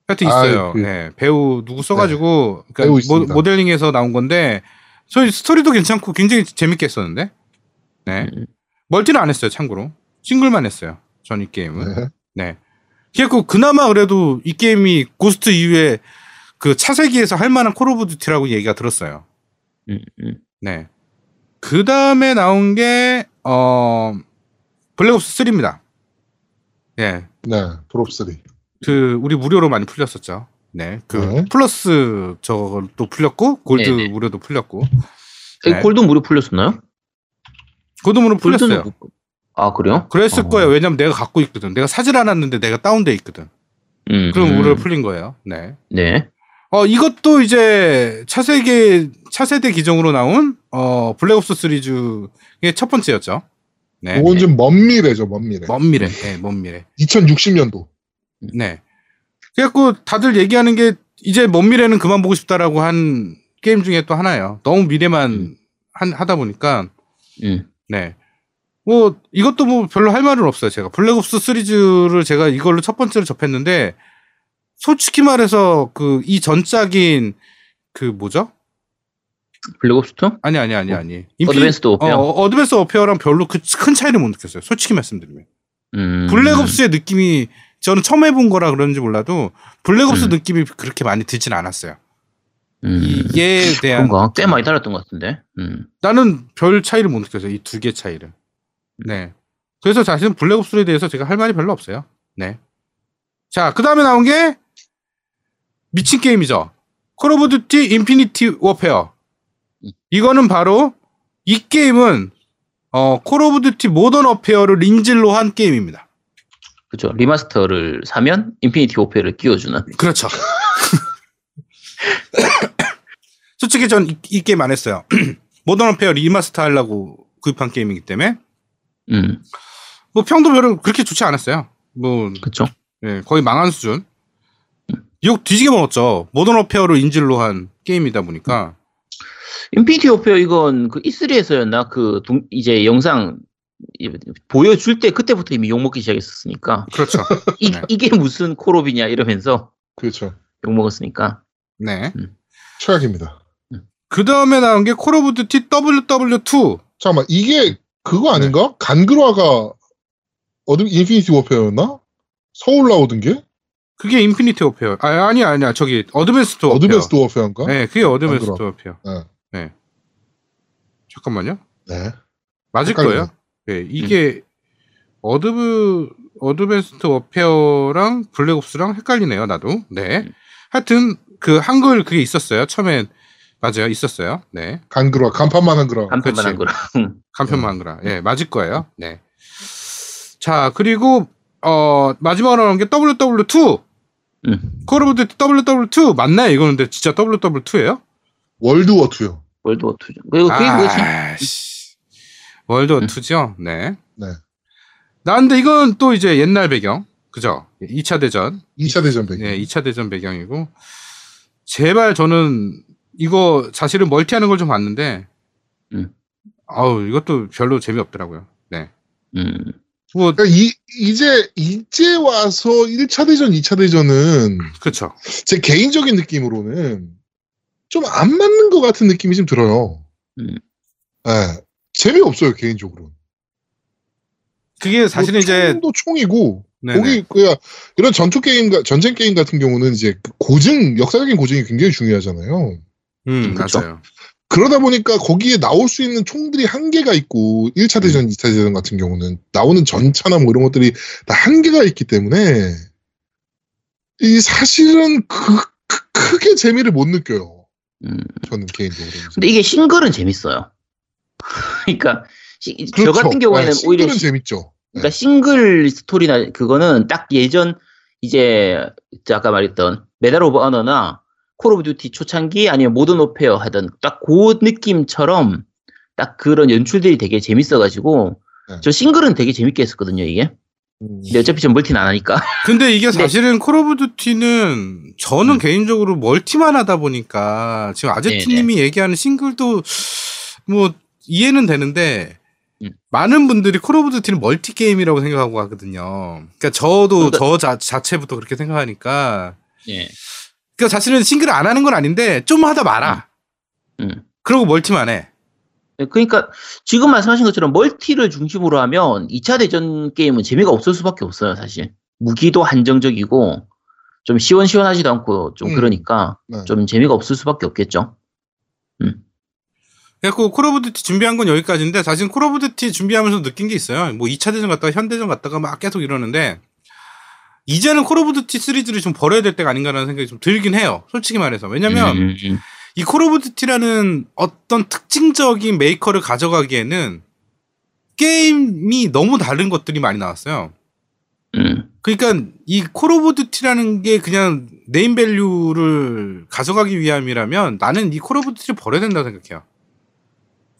하여튼 아, 있어요. 그- 네, 배우 누구 써가지고 배우 그러니까 있습니다. 모, 델링에서 나온 건데 저희 스토리도 괜찮고 굉장히 재밌게 했었는데 네 음. 멀티는 안 했어요 참고로 싱글만 했어요 전 이 게임은 네. 네 그래고 그나마 그래도 이 게임이 고스트 이후에 그 차세기에서 할 만한 콜 오브 듀티라고 얘기가 들었어요. 음, 음. 네. 그 다음에 나온 게, 어, 블랙옵스 3입니다. 예. 네, 블옵 3. 그, 우리 무료로 많이 풀렸었죠. 네. 그, 네. 플러스 저것도 풀렸고, 골드 네네. 무료도 풀렸고, 이 네. 골드 무료 풀렸었나요? 골드 무료 풀렸어요. 골드는 못- 아 그래요? 그랬을 어. 거예요. 왜냐면 내가 갖고 있거든. 내가 사질 않았는데 내가 다운돼 있거든. 음, 그럼 음. 무료로 풀린 거예요. 네. 네. 어, 이것도 이제 차세계, 차세대 기종으로 나온, 어, 블랙옵스 시리즈의 첫 번째였죠. 네. 이건 좀 먼 미래죠, 먼 미래. 먼 미래. 네, 먼 미래. 2060년도. 네. 그래갖고 다들 얘기하는 게 이제 먼 미래는 그만 보고 싶다라고 한 게임 중에 또 하나예요. 너무 미래만 음. 한, 하다 보니까, 음. 네. 뭐, 이것도 뭐 별로 할 말은 없어요. 제가. 블랙옵스 시리즈를 제가 이걸로 첫 번째로 접했는데, 솔직히 말해서 그 이 전작인 그 뭐죠? 블랙옵스 2? 아니 아니 아니 아니. 어드밴스드 워페어? 어, 어드밴스 워페어랑 별로 그 큰 차이를 못 느꼈어요. 솔직히 말씀드리면. 음. 블랙옵스의 느낌이 저는 처음 해본 거라 그런지 몰라도 Black Ops 음. 느낌이 그렇게 많이 들진 않았어요. 음. 이에 대한 그런가? 꽤 많이 달랐던 것 같은데. 음. 나는 별 차이를 못 느꼈어요. 이 두 개 차이를. 네. 그래서 사실은 Black Ops에 대해서 제가 할 말이 별로 없어요. 네. 자, 그 다음에 나온 게 미친 게임이죠. Call of Duty Infinity Warfare. 이거는 바로 이 게임은 어, Call of Duty Modern Warfare를 인질로 한 게임입니다. 그죠. remaster를 사면 Infinity Warfare를 끼워주는. 그렇죠. 솔직히 전 이 게임 안 했어요. Modern Warfare remaster 하려고 구입한 게임이기 때문에 음. 뭐 평도 별로 그렇게 좋지 않았어요. 뭐 그쵸. 예, 거의 망한 수준. 욕 뒤지게 먹었죠. Modern Warfare를 인질로 한 게임이다 보니까. Infinity Warfare 이건 그 E3에서였나 그 동- 이제 영상 이- 보여줄 때 그때부터 이미 욕먹기 시작했었으니까 그렇죠. 이, 네. 이게 무슨 콜옵이냐 이러면서 그렇죠. 욕먹었으니까 네. 최악입니다. 그 다음에 나온 게 Call of Duty WW2. 잠깐만 이게 그거 아닌가? 한글화가 어드 Infinity Warfare였나? 서울 나오던 게 그게 인피니티 오페어. 아, 아니, 아니야. 저기, 어드밴스드 오페어. 어드밴스드 워페어인가? 네, 그게 어드밴스드 간그라. 오페어. 네. 잠깐만요. 네. 맞을 헷갈리네. 거예요. 네, 이게 어드브 어드밴스드 워페어랑 블랙옵스랑 헷갈리네요, 나도. 네. 하여튼 그 한글 그게 있었어요. 처음엔 맞아요, 있었어요. 네. 간그라 간판만 한그라. 간판만 한 거라. 간편만 한글아. 예, 맞을 거예요. 네. 자, 그리고 어 마지막으로 나온 게 WW2. 음. Call of Duty WW2 맞나요? 이거는 근데 진짜 WW2예요? World War 2요. World War 2죠. 그리고 그게 뭐지? 아씨. World 음. 2죠? 네. 네. 나 근데 이건 또 이제 옛날 배경. 그죠? 2차 대전. 2차 대전 배경. 네, 2차 대전 배경이고. 제발 저는 이거 사실은 멀티하는 걸 좀 봤는데. 음. 아우, 이것도 별로 재미없더라고요. 네. 음. 뭐, 그러니까 이, 이제 이제 와서 1차 대전, 2차 대전은 그쵸. 제 개인적인 느낌으로는 좀 안 맞는 것 같은 느낌이 좀 들어요. 음. 네. 재미없어요 개인적으로. 그게 사실은 이제. 도 총이고 네네. 거기 그야 이런 전투 게임 전쟁 게임 같은 경우는 이제 그 고증 역사적인 고증이 굉장히 중요하잖아요. 음, 그쵸. 맞아요. 그러다 보니까 거기에 나올 수 있는 총들이 한계가 있고 1차 대전, 2차 대전 같은 경우는 나오는 전차나 뭐 이런 것들이 다 한계가 있기 때문에 이 사실은 그, 크- 크게 재미를 못 느껴요. 음. 저는 개인적으로. 근데 이게 싱글은 재밌어요. 그러니까 시- 저 그렇죠. 같은 경우에는 네, 오히려 시- 재밌죠. 그러니까 싱글 스토리나 그거는 딱 예전 이제 아까 말했던 Medal of Honor나 Call of Duty 초창기 아니면 Modern Warfare 하던 딱 그 느낌처럼 딱 그런 연출들이 되게 재밌어가지고 네. 저 싱글은 되게 재밌게 했었거든요 이게. 음. 근데 어차피 전 멀티는 안 하니까. 근데 이게 네. 사실은 Call of Duty는 저는 음. 개인적으로 멀티만 하다 보니까 지금 아제트님이 얘기하는 싱글도 뭐 이해는 되는데 음. 많은 분들이 Call of Duty는 멀티 게임이라고 생각하고 하거든요. 그러니까 저도 그러니까- 저 자, 자체부터 그렇게 생각하니까 예. 그러니까 사실은 싱글을 안 하는 건 아닌데 좀 하다 말아. 음. 그러고 멀티만 해. 그러니까 지금 말씀하신 것처럼 멀티를 중심으로 하면 2차 대전 게임은 재미가 없을 수밖에 없어요, 사실. 무기도 한정적이고 좀 시원시원하지도 않고 좀 음. 그러니까 네. 좀 재미가 없을 수밖에 없겠죠. 그래갖고 Call of Duty 준비한 건 여기까지인데 사실 Call of Duty 준비하면서 느낀 게 있어요. 뭐 2차 대전 갔다가 현대전 갔다가 막 계속 이러는데 이제는 Call of Duty 시리즈를 좀 버려야 될 때가 아닌가라는 생각이 좀 들긴 해요. 솔직히 말해서. 왜냐면 음, 음, 이 Call of Duty라는 어떤 특징적인 메이커를 가져가기에는 게임이 너무 다른 것들이 많이 나왔어요. 음. 그러니까 이 Call of Duty라는 게 그냥 name value를 가져가기 위함이라면 나는 이 Call of Duty를 버려야 된다고 생각해요.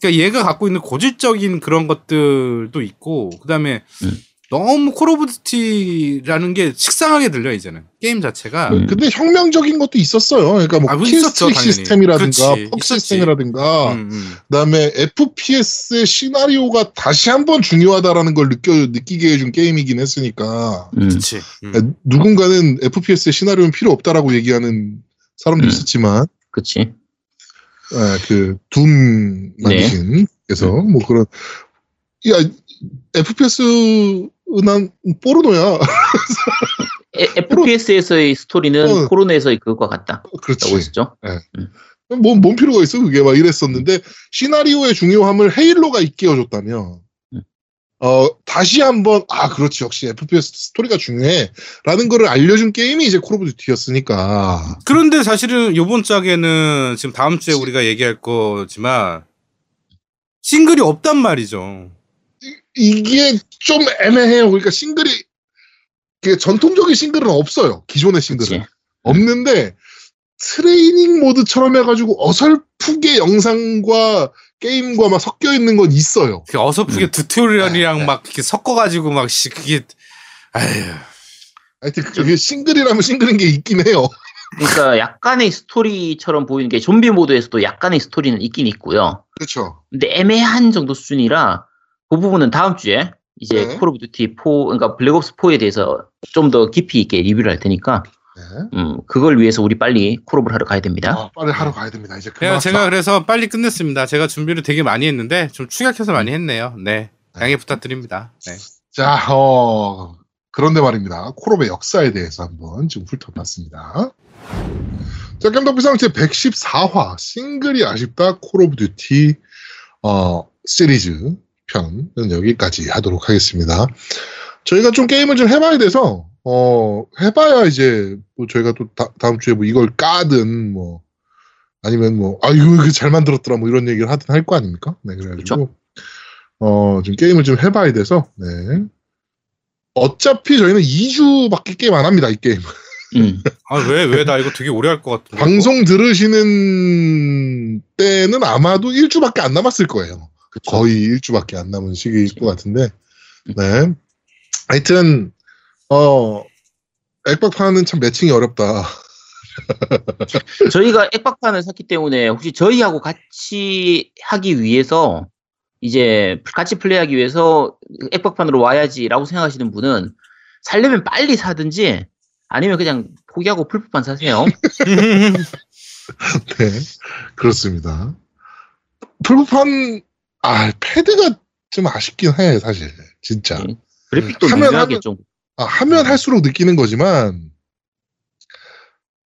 그러니까 얘가 갖고 있는 고질적인 그런 것들도 있고 그다음에 음. 너무 Call of Duty라는 게 식상하게 들려 이제는 게임 자체가 음. 근데 혁명적인 것도 있었어요. 그러니까 뭐 아, 뭐 killstreak 있었죠, 당연히. 시스템이라든가 그렇지, perk 있었지. 시스템이라든가 음, 음. 그다음에 FPS의 시나리오가 다시 한번 중요하다라는 걸 느껴 느끼게 해준 게임이긴 했으니까 음. 그렇지. 음. 누군가는 FPS의 시나리오는 필요 없다라고 얘기하는 사람도 음. 있었지만 그치. 그 Doom 네. 만드신 그래서 뭐 그런 야 FPS 난 포르노야 FPS에서의 스토리는 어. 포르노에서의 그것과 같다. 그렇지 라고 했었죠. 뭐, 뭔 필요가 있어 그게 막 이랬었는데 시나리오의 중요함을 Halo가 일깨워줬다면 음. 어 다시 한번 아 그렇지 역시 FPS 스토리가 중요해라는 거를 알려준 게임이 이제 Call of Duty였으니까 그런데 사실은 요번 짝에는 지금 다음 주에 우리가 얘기할 거지만 싱글이 없단 말이죠. 이게 좀 애매해요 그러니까 싱글이 그 전통적인 싱글은 없어요 기존의 싱글은 그치. 없는데 트레이닝 모드처럼 해가지고 어설프게 영상과 게임과 막 섞여 있는 건 있어요. 그 어설프게 음. tutorial이랑 막 이렇게 섞어가지고 막 씨, 그게 아휴 하여튼 그게 싱글이라면 싱글인 게 있긴 해요. 그러니까 약간의 스토리처럼 보이는 게 좀비 모드에서도 약간의 스토리는 있긴 있고요. 그렇죠. 근데 애매한 정도 수준이라 그 부분은 다음 주에 이제 네. Call of Duty 4, 그러니까 Black Ops 4에 대해서 좀 더 깊이 있게 리뷰를 할 테니까 네. 음, 그걸 위해서 우리 빨리 콜옵을 하러 가야 됩니다. 아, 빨리 하러 가야 됩니다. 이제 제가, 그만. 제가 그래서 빨리 끝냈습니다. 제가 준비를 되게 많이 했는데 좀 축약해서 많이 했네요. 네. 양해 부탁드립니다. 네. 자, 어, 그런데 말입니다. 콜옵의 역사에 대해서 한번 지금 훑어봤습니다. 자, 겜덕비상 제 114화 싱글이 아쉽다 Call of Duty 어, 시리즈 편은 여기까지 하도록 하겠습니다. 저희가 좀 게임을 좀 해봐야 돼서 어, 해봐야 이제 뭐 저희가 또 다, 음 주에 뭐 이걸 까든 뭐 아니면 뭐아 이거 이거 잘 만들었더라 뭐 이런 얘기를 하든 할 거 아닙니까? 네, 그래가지고 어, 좀 게임을 좀 해봐야 돼서 네. 어차피 저희는 2주밖에 게임 안 합니다, 이 게임. 음. 아, 왜, 왜? 나 이거 되게 오래 할 것 같은데. 방송 들으시는 때는 아마도 1주밖에 안 남았을 거예요. 거의 1주밖에 안 남은 시기일 것 같은데. 네. 하여튼, 어, 액박판은 참 매칭이 어렵다. 저희가 액박판을 샀기 때문에 혹시 저희하고 같이 하기 위해서 이제 같이 플레이하기 위해서 액박판으로 와야지라고 생각하시는 분은 살려면 빨리 사든지 아니면 그냥 포기하고 풀프판 사세요. 네. 그렇습니다. 풀판, 아, 패드가 좀 아쉽긴 해, 사실. 진짜. 네. 그래픽도 하면 하면- 좀 아, 하면 할수록 느끼는 거지만,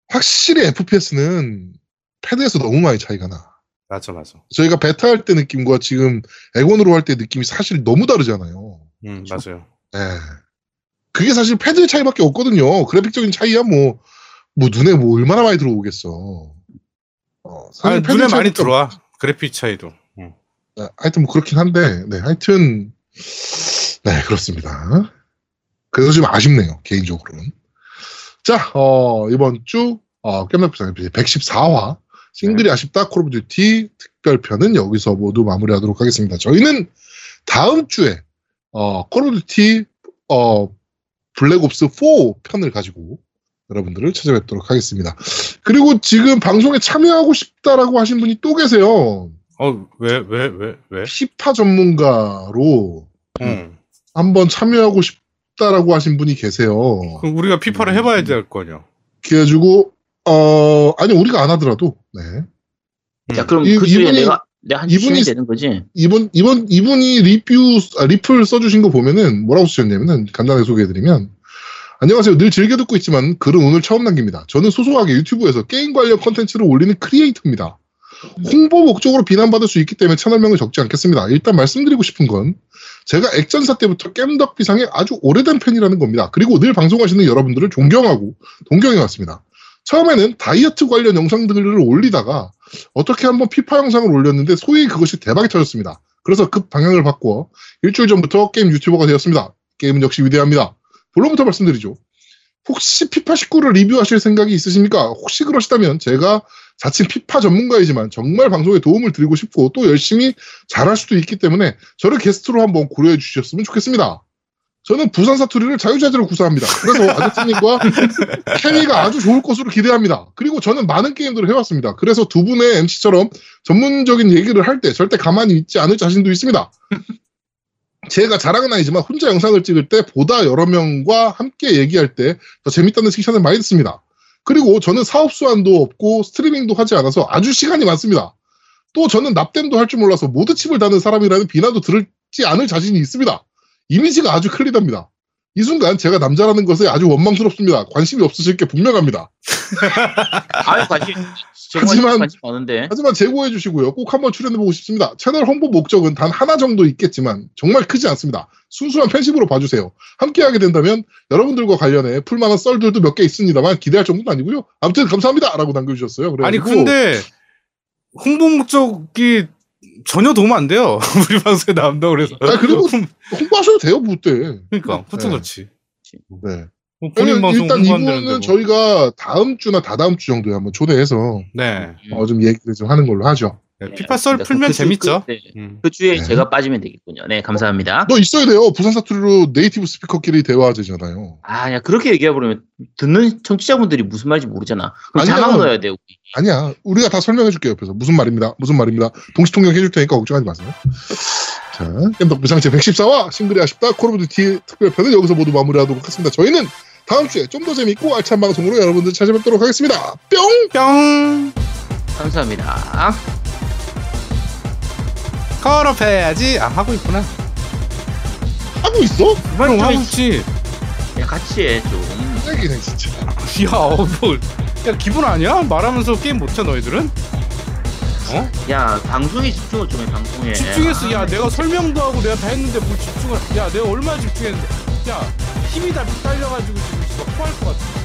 확실히 FPS는 패드에서 너무 많이 차이가 나. 맞아, 맞아. 저희가 베타 할 때 느낌과 지금 에곤으로 할 때 느낌이 사실 너무 다르잖아요. 음, 맞아요. 예. 그게 사실 패드의 차이밖에 없거든요. 그래픽적인 차이야 뭐, 뭐 눈에 뭐 얼마나 많이 들어오겠어. 어, 사실 아, 패드 눈에 많이 들어와. 그래픽 차이도. 아, 하여튼 뭐 그렇긴 한데, 네, 하여튼, 네, 그렇습니다. 그래서 좀 아쉽네요, 개인적으로는. 자, 어, 이번 주, 어, 겜덕비상 114화, 싱글이 아쉽다, 콜 오브 듀티 특별편은 여기서 모두 마무리하도록 하겠습니다. 저희는 다음 주에, 어, 콜 오브 듀티, 어, 블랙옵스 4 편을 가지고 여러분들을 찾아뵙도록 하겠습니다. 그리고 지금 방송에 참여하고 싶다라고 하신 분이 또 계세요. 어, 왜, 왜, 왜, 왜? 피파 전문가로 음. 한번 참여하고 싶다라고 하신 분이 계세요. 그럼 우리가 피파를 해봐야 될 거냐. 그래가지고 어 아니 우리가 안 하더라도 네 자 그럼 이- 그 이분이- 내가 내가 한 이분이- 되는 거지. 이번 이번 이분이 리뷰 아, 리플 써주신 거 보면은 뭐라고 쓰셨냐면은 간단하게 소개해드리면 안녕하세요. 늘 즐겨 듣고 있지만 글은 오늘 처음 남깁니다. 저는 소소하게 유튜브에서 게임 관련 컨텐츠를 올리는 크리에이터입니다. 홍보 목적으로 비난받을 수 있기 때문에 채널명을 적지 않겠습니다. 일단 말씀드리고 싶은 건 제가 액전사 때부터 겜덕 비상의 아주 오래된 팬이라는 겁니다. 그리고 늘 방송하시는 여러분들을 존경하고 동경해 왔습니다. 처음에는 다이어트 관련 영상들을 올리다가 어떻게 한번 피파 영상을 올렸는데 소위 그것이 대박이 터졌습니다. 그래서 급 방향을 바꾸어 일주일 전부터 게임 유튜버가 되었습니다. 게임은 역시 위대합니다. 본론부터 말씀드리죠. 혹시 피파 19를 리뷰하실 생각이 있으십니까? 혹시 그러시다면 제가 자칭 피파 전문가이지만 정말 방송에 도움을 드리고 싶고 또 열심히 잘할 수도 있기 때문에 저를 게스트로 한번 고려해 주셨으면 좋겠습니다. 저는 부산 사투리를 자유자재로 구사합니다. 그래서 아저씨님과 케미가 아주 좋을 것으로 기대합니다. 그리고 저는 많은 게임들을 해왔습니다. 그래서 두 분의 MC처럼 전문적인 얘기를 할 때 절대 가만히 있지 않을 자신도 있습니다. 제가 자랑은 아니지만 혼자 영상을 찍을 때 보다 여러 명과 함께 얘기할 때 더 재밌다는 칭찬을 많이 듣습니다. 그리고 저는 사업 수완도 없고 스트리밍도 하지 않아서 아주 시간이 많습니다. 또 저는 납땜도 할 줄 몰라서 모드 칩을 다는 사람이라는 비난도 들지 않을 자신이 있습니다. 이미지가 아주 클리답니다. 이 순간 제가 남자라는 것에 아주 원망스럽습니다. 관심이 없으실 게 분명합니다. 아유 관심 하지만- 관심 많은데. 하지만 제고해 주시고요. 꼭 한번 출연해 보고 싶습니다. 채널 홍보 목적은 단 하나 정도 있겠지만 정말 크지 않습니다. 순수한 팬심으로 봐주세요. 함께하게 된다면 여러분들과 관련해 풀만한 썰들도 몇 개 있습니다만 기대할 정도는 아니고요. 아무튼 감사합니다. 라고 남겨주셨어요. 아니, 그래가지고 근데, 홍보 목적이 전혀 도움 안 돼요. 우리 방송에 나온다고 그래서. 아, 그리고 홍보하셔도 돼요, 뭐 때. 그러니까, 그것도 네. 그렇지. 네. 뭐 본인 방송 일단 이분은 뭐. 저희가 다음 주나 다다음 주 정도에 한번 초대해서 네. 음. 어, 좀 얘기를 좀 하는 걸로 하죠. 네, 네, 피파 썰. 풀면 그 주- 재밌죠. 그, 네. 음. 그 주에 네. 제가 빠지면 되겠군요. 네, 감사합니다. 너 있어야 돼요. 부산 사투리로 네이티브 스피커끼리 대화하잖아요. 아, 야, 그렇게 얘기해버리면 듣는 청취자분들이 무슨 말인지 모르잖아. 그럼 아니야. 자막 넣어야 돼요. 우리. 아니야. 우리가 다 설명해 줄게요. 옆에서. 무슨 말입니다. 무슨 말입니다. 동시통역 해줄 테니까 걱정하지 마세요. 자, 겜덕 비상 제114화 싱글이 아쉽다 콜 오브 듀티 특별편은 여기서 모두 마무리하도록 하겠습니다. 저희는 다음 주에 좀 더 재밌고 알찬 방송으로 여러분들 찾아뵙도록 하겠습니다. 뿅! 뿅. 감사합니다. 컬업 해야지. 아 하고 있구나. 하고 있어? 그럼 좀 하고 해. 있지. 야, 같이 해, 좀. 짱이네 진짜. 야, 어, 뭐, 야 기분 아니야? 말하면서 게임 못해 너희들은? 어? 야, 방송에 집중을 좀 해, 방송에. 집중했어. 야, 내가 설명도 하고 내가 다 했는데 뭘 집중을? 야, 내가 얼마나 집중했는데? 야, 힘이 다 딸려가지고 지금 씨발 토할 것 같아.